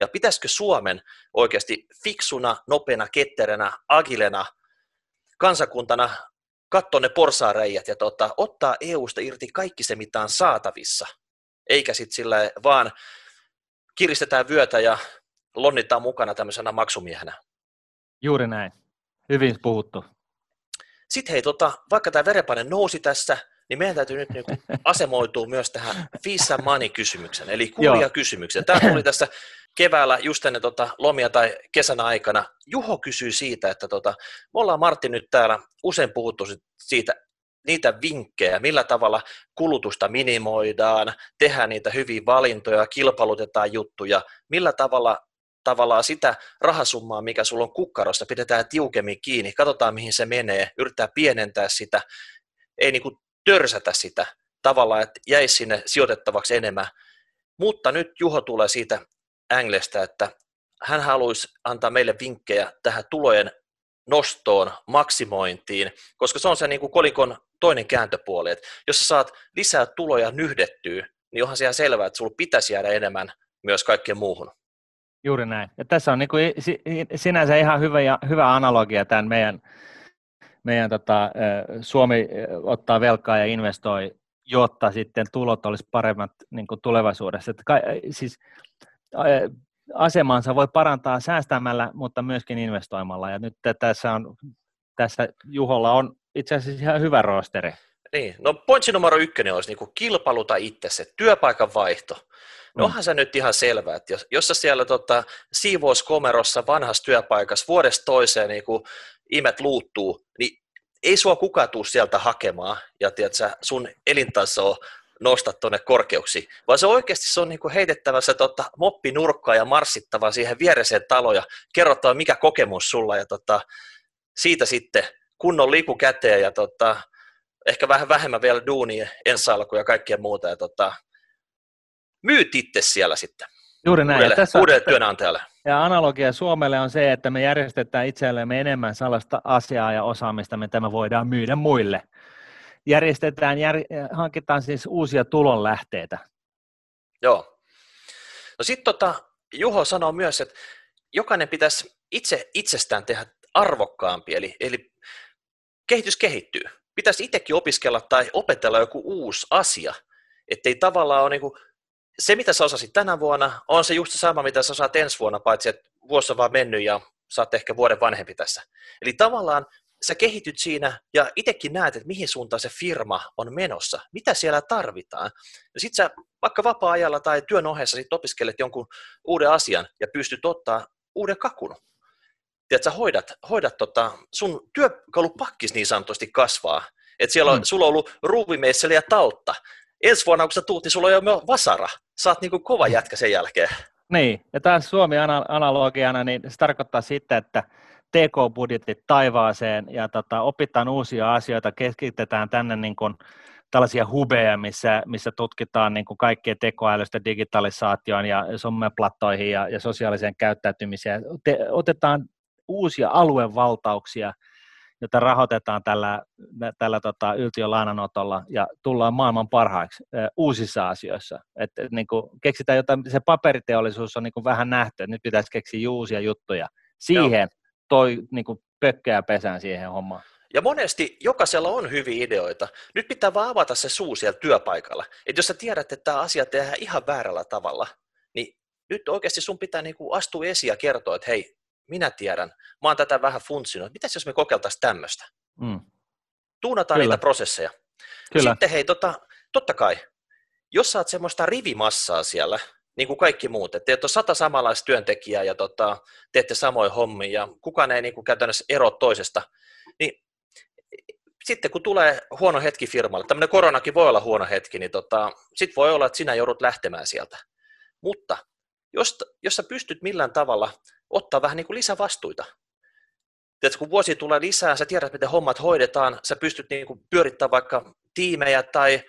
Ja pitäisikö Suomen oikeasti fiksuna, nopeana, ketteränä, agilena kansakuntana katsoa ne porsaareijät ja tota, ottaa EUsta irti kaikki se, mitä on saatavissa, eikä sitten sillä vaan kiristetään vyötä ja lonnitaan mukana tämmöisenä maksumiehenä. Juuri näin. Hyvin puhuttu. Sitten hei, tota, vaikka tämä verenpaine nousi tässä, niin meidän täytyy nyt niin asemoitua myös tähän Visa Money-kysymykseen, eli kysymykseen. Tämä tuli tässä keväällä just ennen tota, lomia tai kesän aikana. Juho kysyy siitä, että tota, me ollaan Martti nyt täällä usein puhuttu siitä, niitä vinkkejä, millä tavalla kulutusta minimoidaan, tehdään niitä hyviä valintoja, kilpailutetaan juttuja, millä tavalla tavallaan sitä rahasummaa, mikä sulla on kukkarossa, pidetään tiukemmin kiinni, katsotaan mihin se menee, yrittää pienentää sitä, ei niin kuin törsätä sitä tavallaan, että jäisi sinne sijoitettavaksi enemmän. Mutta nyt Juho tulee siitä änglestä, että hän haluaisi antaa meille vinkkejä tähän tulojen nostoon, maksimointiin, koska se on se niin kuin kolikon toinen kääntöpuoli, että jos sä saat lisää tuloja nyhdettyä, niin onhan se ihan selvää, että sulla pitäisi jäädä enemmän myös kaikkeen muuhun. Juuri näin. Ja tässä on niin kuin sinänsä ihan hyvä, hyvä analogia tämän meidän, meidän tota, Suomi ottaa velkaa ja investoi, jotta sitten tulot olisi paremmat niin kuin tulevaisuudessa. Että kai, siis, asemansa voi parantaa säästämällä, mutta myöskin investoimalla. Ja nyt tässä, on, tässä Juholla on itse asiassa ihan hyvä roosteri. Niin, no pointsi numero ykkönen olisi niin kilpailuta itse, se työpaikan vaihto. No onhan se nyt ihan selvää, että jos, jos sä siellä tota, siivouskomerossa vanhassa työpaikassa vuodesta toiseen niin kuin imet luuttuu, niin ei sua kukaan tuu sieltä hakemaan ja tiedätkö, sun elintaso nosta tuonne korkeuksi, vaan se oikeasti se on niin kuin heitettävä se tota, moppi nurkkaan ja marssittava siihen viereseen taloon ja kerrottava mikä kokemus sulla ja tota, siitä sitten kunnon liiku käteen ja tota, ehkä vähän vähemmän vielä duunia ensi ja kaikkea muuta ja tota, myyt itse siellä sitten. Juuri näin. Uudelle, tässä, uudelle työnantajalle. Ja analogia Suomelle on se, että me järjestetään itsellemme enemmän sellaista asiaa ja osaamista, mitä me voidaan myydä muille. Järjestetään, jär, hankitaan siis uusia tulonlähteitä. Joo. No sitten tota, Juho sanoo myös, että jokainen pitäisi itse itsestään tehdä arvokkaampi, eli, eli kehitys kehittyy. Pitäisi itsekin opiskella tai opetella joku uusi asia, ettei tavallaan ole niin kuin se, mitä sä osasit tänä vuonna, on se just sama, mitä sä osaat ensi vuonna, paitsi että vuosi on vaan mennyt ja sä oot ehkä vuoden vanhempi tässä. Eli tavallaan sä kehityt siinä ja itsekin näet, että mihin suuntaan se firma on menossa, mitä siellä tarvitaan. Ja sit sä vaikka vapaa-ajalla tai työn ohessa sit opiskelet jonkun uuden asian ja pystyt ottaa uuden kakun. Tiedät, sä hoidat, hoidat tota, sun työkalupakkis niin sanotusti kasvaa. Että siellä on, mm. sulla on ollut ruuvimeisseli ja tautta, ensi vuonna, kun sä tuut, niin sulla on jo vasara. Saat niin kuin kova jätkä sen jälkeen. Niin, ja taas Suomi-analogiana, niin se tarkoittaa sitä, että TK-budjetit taivaaseen ja tota, opitaan uusia asioita, keskitetään tänne niin kuin tällaisia hubeja, missä, missä tutkitaan niin kuin kaikkien tekoälystä digitalisaation ja someplattoihin ja, ja sosiaaliseen käyttäytymiseen. Te, otetaan uusia aluevaltauksia – jota rahoitetaan tällä, tällä tota, yltiölainanotolla ja tullaan maailman parhaaksi ö, uusissa asioissa. Et, et, niin kuin, keksitään jotain, se paperiteollisuus on niin kuin vähän nähty, että nyt pitäisi keksiä uusia juttuja. Siihen Joo. Toi niin kuin, pökkää pesään siihen hommaan. Ja monesti jokaisella on hyviä ideoita. Nyt pitää vaan avata se suu siellä työpaikalla. Että jos sä tiedät, että tämä asia tehdään ihan väärällä tavalla, niin nyt oikeasti sun pitää niin kuin astua esiin ja kertoa, että hei, minä tiedän, mä oon tätä vähän funtsinut, mitäs jos me kokeiltaisiin tämmöistä? Mm. Tuunataan Kyllä. niitä prosesseja. Kyllä. Sitten hei, tota, totta kai, jos saat semmoista rivimassaa siellä, niin kuin kaikki muut, että teet on sata samanlaista työntekijää ja tota, teette samoin hommia ja kukaan ei niin kuin käytännössä ero toisesta, niin sitten kun tulee huono hetki firmalle, tämmöinen koronakin voi olla huono hetki, niin tota, sitten voi olla, että sinä joudut lähtemään sieltä. Mutta jos, jos sä pystyt millään tavalla ottaa vähän niin kuin lisävastuita. Tiedätkö, kun vuosi tulee lisää, sä tiedät, miten hommat hoidetaan, sä pystyt niin kuin pyörittämään vaikka tiimejä tai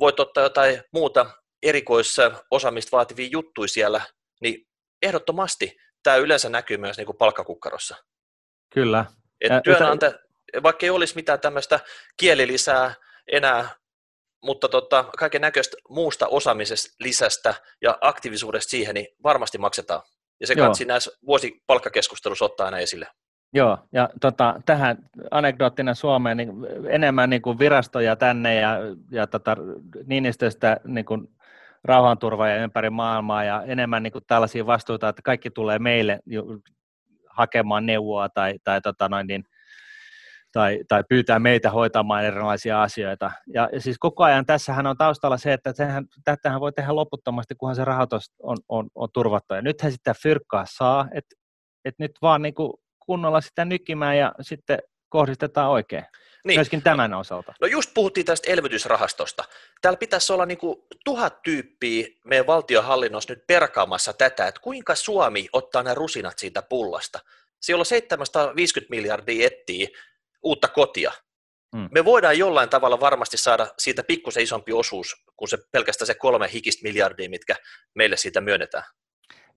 voit ottaa jotain muuta erikoisosaamista vaativia juttuja siellä, niin ehdottomasti tämä yleensä näkyy myös niin kuin palkkakukkarossa. Kyllä. Et ja, työnantaja, vaikka ei olisi mitään tämmöistä kielilisää enää, mutta tota, kaiken näköistä muusta osaamisesta lisästä ja aktiivisuudesta siihen, niin varmasti maksetaan. Ja se kansi näissä vuosipalkkakeskustelussa ottaa aina esille. Joo, ja tota, tähän anekdoottina Suomeen niin enemmän niin kuin virastoja tänne ja, ja tota, Niinistöstä niin kuin rauhanturvaajia ympäri maailmaa ja enemmän niin kuin tällaisia vastuuta, että kaikki tulee meille hakemaan neuvoa tai, tai, tota noin, niin, tai, tai pyytää meitä hoitamaan erilaisia asioita. Ja, ja siis koko ajan tässähän on taustalla se, että sehän, tätähän voi tehdä loputtomasti, kunhan se rahoitus on, on, on turvattu. Ja nythän sitä fyrkkaa saa, että, että nyt vaan niin kuin kunnolla sitä nykimään ja sitten kohdistetaan oikein. Niin. Myöskin tämän osalta. No just puhuttiin tästä elvytysrahastosta. Täällä pitäisi olla niin tuhat tyyppiä meidän valtiohallinnossa nyt perkaamassa tätä, että kuinka Suomi ottaa nämä rusinat siitä pullasta. Siellä on 750 miljardia ettiä uutta kotia. Hmm. Me voidaan jollain tavalla varmasti saada siitä pikkusen isompi osuus kuin se pelkästään se kolme hikistä miljardia, mitkä meille siitä myönnetään.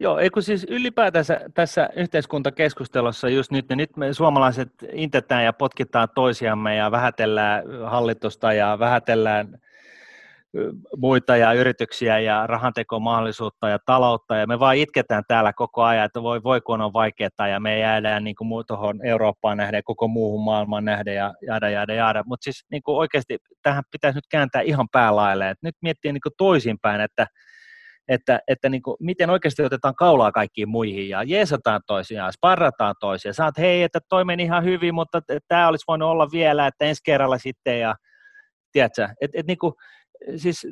Joo, eikö siis ylipäätänsä tässä yhteiskuntakeskustelussa just nyt, niin nyt me suomalaiset intetään ja potkitaan toisiamme ja vähätellään hallitusta ja vähätellään muita ja yrityksiä ja rahantekomahdollisuutta ja taloutta, ja me vaan itketään täällä koko ajan, että voi, voi kun on vaikeaa, ja me jäädään niin kuin tuohon Eurooppaan nähden, koko muuhun maailmaan nähden, ja jaada, jaada, jaada. Mutta siis niin kuin oikeasti tähän pitäisi nyt kääntää ihan päälaille, nyt miettiä niin kuin toisinpäin, että että, että niin kuin, miten oikeasti otetaan kaulaa kaikkiin muihin ja jeesataan toisiaan, sparrataan toisiaan. Saat, hei, että toi meni ihan hyvin, mutta tämä olisi voinut olla vielä, että ensi kerralla sitten ja tiedätkö, et, et niin kuin, siis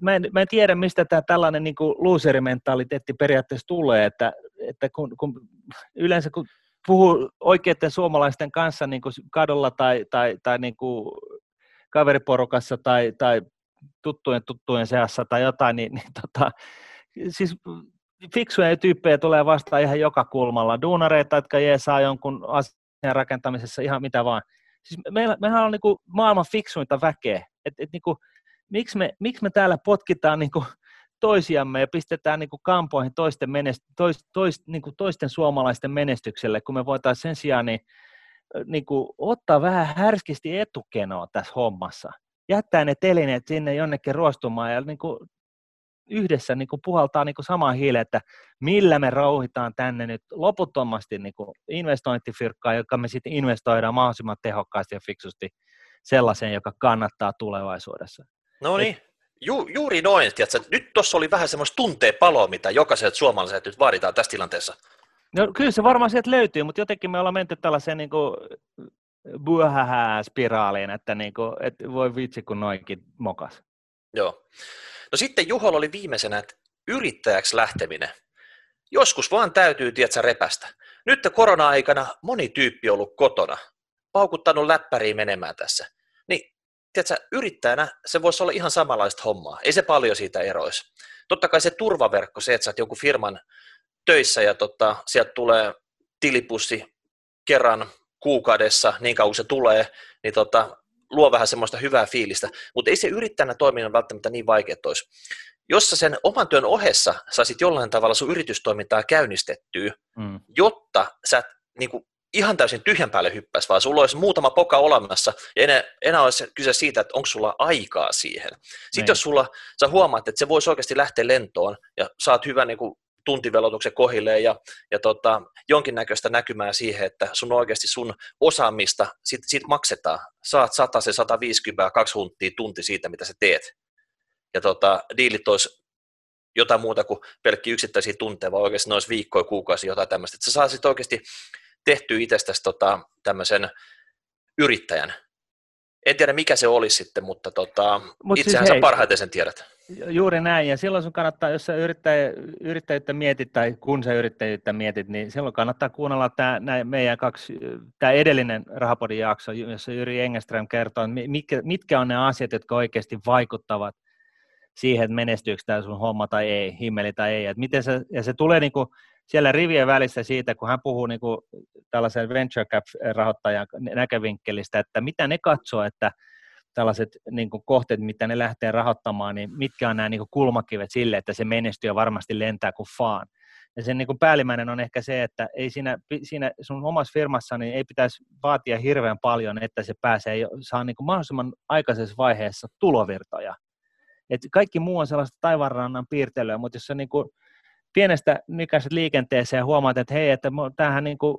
mä en, mä en tiedä, mistä tämä tällainen niin loser-mentaliteetti periaatteessa tulee, että, että kun, kun yleensä kun puhuu oikeiden suomalaisten kanssa niin kuin kadulla tai, tai, tai niin kuin kaveriporukassa tai, tai tuttujen tuttujen seassa tai jotain, niin, niin tota, siis fiksuja tyyppejä tulee vastaan ihan joka kulmalla. Duunareita, jotka jeesaa jonkun asian rakentamisessa ihan mitä vaan. Siis meillä, mehän on niin kuin maailman fiksuinta väkeä. Et, et niin kuin, miksi, me, miksi me täällä potkitaan niin kuin toisiamme ja pistetään niin kuin kampoihin toisten, menest, tois, tois, niin kuin toisten suomalaisten menestykselle, kun me voitaisiin sen sijaan niin, niin kuin ottaa vähän härskisti etukenoa tässä hommassa jättää ne telineet sinne jonnekin ruostumaan ja niin kuin yhdessä niin kuin puhaltaa niin kuin samaan hiileen, että millä me rouhitaan tänne nyt loputtomasti niin kuin investointifyrkkaa, joka me sitten investoidaan mahdollisimman tehokkaasti ja fiksusti sellaiseen, joka kannattaa tulevaisuudessa. No niin, Ju, juuri noin. Tiedätkö? Nyt tuossa oli vähän semmoista tunteen paloa, mitä jokaiset suomalaiset nyt vaaditaan tässä tilanteessa. No kyllä se varmaan sieltä löytyy, mutta jotenkin me ollaan menty tällaiseen niin kuin buhähää spiraaliin, että, niin kuin, että voi vitsi kun noinkin mokas. Joo. No sitten Juholla oli viimeisenä, että yrittäjäksi lähteminen. Joskus vaan täytyy, tiedätkö, repästä. Nyt korona-aikana moni tyyppi on ollut kotona, paukuttanut läppäriin menemään tässä. Niin, tiedätkö, yrittäjänä se voisi olla ihan samanlaista hommaa. Ei se paljon siitä eroisi. Totta kai se turvaverkko, se, että sä oot jonkun firman töissä ja tota, sieltä tulee tilipussi kerran kuukaudessa, niin kauan se tulee, niin tota, luo vähän semmoista hyvää fiilistä, mutta ei se yrittäjänä toiminnan välttämättä niin vaikea olisi. Jos sä sen oman työn ohessa saisit jollain tavalla sun yritystoimintaa käynnistettyä, mm. jotta sä niin kuin ihan täysin tyhjän päälle hyppäisi, vaan sulla olisi muutama poka olemassa, ja enää, enää olisi kyse siitä, että onko sulla aikaa siihen. Sitten niin. jos sulla, sä huomaat, että se voisi oikeasti lähteä lentoon, ja saat hyvän niin kuin, tuntivelotuksen kohilleen ja, ja tota, jonkinnäköistä näkymää siihen, että sun oikeasti sun osaamista, siitä, siitä maksetaan. Saat 100 se 150 kaksi hunttia tunti siitä, mitä sä teet. Ja tota, diilit olisi jotain muuta kuin pelkki yksittäisiä tunteja, vaan oikeasti noissa viikkoja, kuukausia, jotain tämmöistä. Että sä saisit oikeasti tehtyä itsestäsi tota, tämmöisen yrittäjän. En tiedä, mikä se olisi sitten, mutta tota, Mut siis itsehän siis, sä parhaiten sen tiedät. Juuri näin, ja silloin sun kannattaa, jos sä yrittäjä, yrittäjyyttä mietit, tai kun sä yrittäjyyttä mietit, niin silloin kannattaa kuunnella tämä meidän kaksi, tämä edellinen Rahapodin jakso, jossa Jyri Engeström kertoo, mitkä, mitkä on ne asiat, jotka oikeasti vaikuttavat siihen, että menestyykö tämä sun homma tai ei, himmeli tai ei. Et miten se, ja se tulee niinku siellä rivien välissä siitä, kun hän puhuu niinku tällaisen venture cap-rahoittajan näkövinkkelistä, että mitä ne katsoo, että tällaiset niin kuin kohteet, mitä ne lähtee rahoittamaan, niin mitkä on nämä niin kuin kulmakivet sille, että se menestyy ja varmasti lentää kuin faan. Ja sen niin kuin päällimmäinen on ehkä se, että ei siinä, siinä sun omassa firmassa niin ei pitäisi vaatia hirveän paljon, että se pääsee saa niin kuin mahdollisimman aikaisessa vaiheessa tulovirtoja. Et kaikki muu on sellaista taivaanrannan piirtelyä, mutta jos sä niin kuin pienestä nykäiset liikenteeseen ja huomaat, että hei, että tämähän niin kuin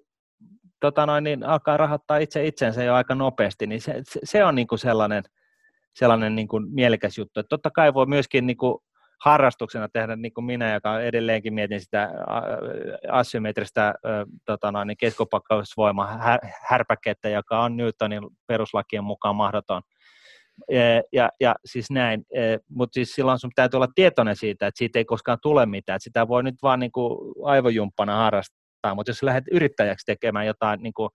tota noin, niin alkaa rahoittaa itse itsensä jo aika nopeasti, niin se, se, on niin kuin sellainen, sellainen niin kuin mielekäs juttu. Että totta kai voi myöskin niin kuin harrastuksena tehdä, niin kuin minä, joka edelleenkin mietin sitä asymmetristä tota noin, niin keskopakkausvoima härpäkettä, joka on Newtonin peruslakien mukaan mahdoton. Ja, ja siis näin, mutta siis silloin sun täytyy olla tietoinen siitä, että siitä ei koskaan tule mitään, että sitä voi nyt vaan niin kuin aivojumppana harrastaa, mutta jos lähdet yrittäjäksi tekemään jotain niin kuin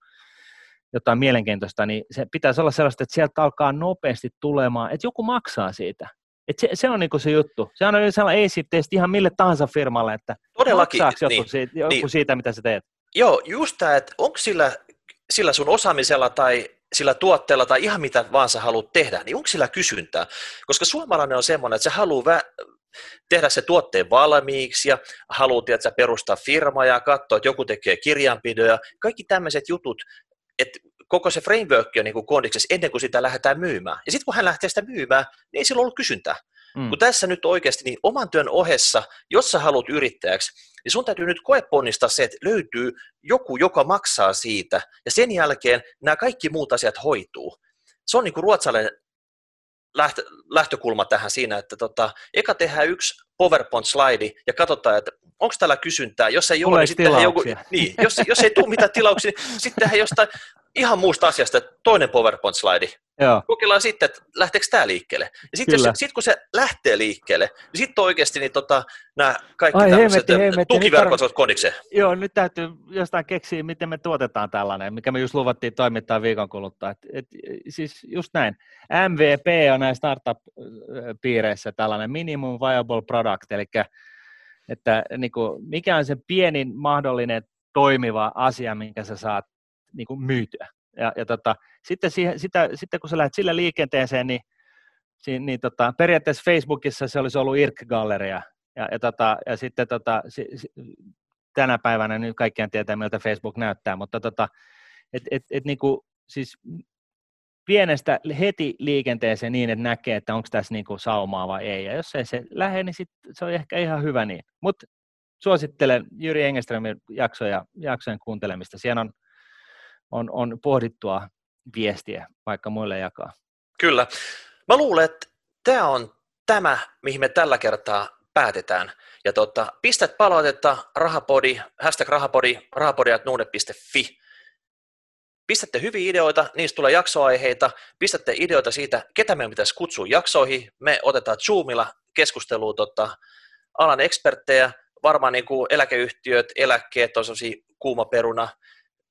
jotain mielenkiintoista, niin se pitäisi olla sellaista, että sieltä alkaa nopeasti tulemaan, että joku maksaa siitä. Et se, se on niinku se juttu. Se on sellainen easy-testi ihan mille tahansa firmalle, että Todellakin, maksaako joku, niin, siitä, joku niin. siitä, mitä sä teet. Joo, just tämä, että onko sillä, sillä sun osaamisella tai sillä tuotteella tai ihan mitä vaan sä haluat tehdä, niin onko sillä kysyntää? Koska suomalainen on semmoinen, että se haluaa vä- tehdä se tuotteen valmiiksi ja haluaa että perustaa firmaa ja katsoa, että joku tekee kirjanpidoja. Kaikki tämmöiset jutut, että koko se framework on niin kondiksessa ennen kuin sitä lähdetään myymään. Ja sitten kun hän lähtee sitä myymään, niin ei sillä ollut kysyntää. Mm. Kun tässä nyt oikeasti niin oman työn ohessa, jos sä haluat yrittäjäksi, niin sun täytyy nyt koeponnistaa se, että löytyy joku, joka maksaa siitä, ja sen jälkeen nämä kaikki muut asiat hoituu. Se on niin kuin ruotsalainen lähtö, lähtökulma tähän siinä, että tota, eka tehdään yksi PowerPoint-slaidi ja katsotaan, että onko täällä kysyntää. Jos ei ole, niin sitten joku, niin, jos, jos ei tule mitään tilauksia, niin sitten tehdään jostain ihan muusta asiasta toinen PowerPoint-slaidi. Joo. Kokeillaan sitten, että lähteekö tämä liikkeelle. Ja sitten sit, kun se lähtee liikkeelle, niin sitten oikeasti niin tota, nämä kaikki Ai, tämmöiset tukiverkot ovat konikseen. Joo, nyt täytyy jostain keksiä, miten me tuotetaan tällainen, mikä me just luvattiin toimittaa viikon kuluttua. Et, et, siis just näin. MVP on näissä startup-piireissä tällainen minimum viable product, eli että niin kuin, mikä on se pienin mahdollinen toimiva asia, minkä sä saat niin kuin myytyä. Ja, ja tota, sitten, siihen, sitä, sitten kun sä lähdet sillä liikenteeseen, niin, niin, niin tota, periaatteessa Facebookissa se olisi ollut IRC-galleria, ja, ja, tota, ja sitten tota, si, si, tänä päivänä nyt kaikkien tietää, miltä Facebook näyttää, mutta tota, et, et, et, niin kuin, siis pienestä heti liikenteeseen niin, että näkee, että onko tässä niin kuin saumaa vai ei. Ja jos ei se lähde, niin sit se on ehkä ihan hyvä niin. Mutta suosittelen Jyri Engeströmin jaksoja, jaksojen kuuntelemista. Siellä on, on, on pohdittua viestiä vaikka muille jakaa. Kyllä. Mä luulen, että tämä on tämä, mihin me tällä kertaa päätetään. Ja tota, pistät palautetta rahapodi, hashtag rahapodi, rahapodi.nuude.fi Pistätte hyviä ideoita, niistä tulee jaksoaiheita, pistätte ideoita siitä, ketä meidän pitäisi kutsua jaksoihin. Me otetaan Zoomilla keskusteluun tota, alan eksperttejä, varmaan niin kuin eläkeyhtiöt, eläkkeet on sellaisia kuuma peruna.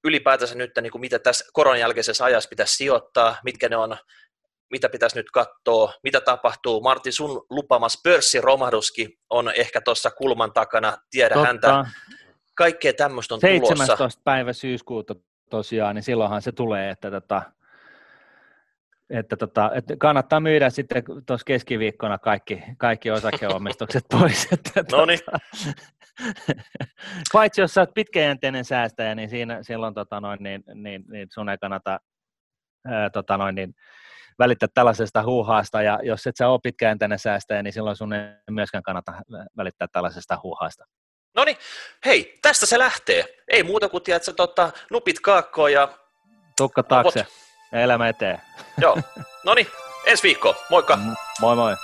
Ylipäätänsä nyt, niin kuin mitä tässä koronan jälkeisessä ajassa pitäisi sijoittaa, mitkä ne on, mitä pitäisi nyt katsoa, mitä tapahtuu. Martin, sun lupamas pörssiromahduskin on ehkä tuossa kulman takana, tiedä Totta. häntä. Kaikkea tämmöistä on 17. tulossa. 17. päivä syyskuuta tosiaan, niin silloinhan se tulee, että, tota, että, tota, että kannattaa myydä sitten tuossa keskiviikkona kaikki, kaikki osakeomistukset pois. Että, no niin. Tota, paitsi jos olet pitkäjänteinen säästäjä, niin siinä, silloin tota noin, niin, niin, niin sun ei kannata ää, tota noin, niin, välittää tällaisesta huuhaasta, ja jos et sä ole pitkäjänteinen säästäjä, niin silloin sun ei myöskään kannata välittää tällaisesta huuhaasta. No niin, hei, tästä se lähtee. Ei muuta kuin, tiedätkö, tota, nupit kaakkoon ja... Tukka taakse ja elämä eteen. Joo, no niin, ensi viikko. Moikka. Moi moi.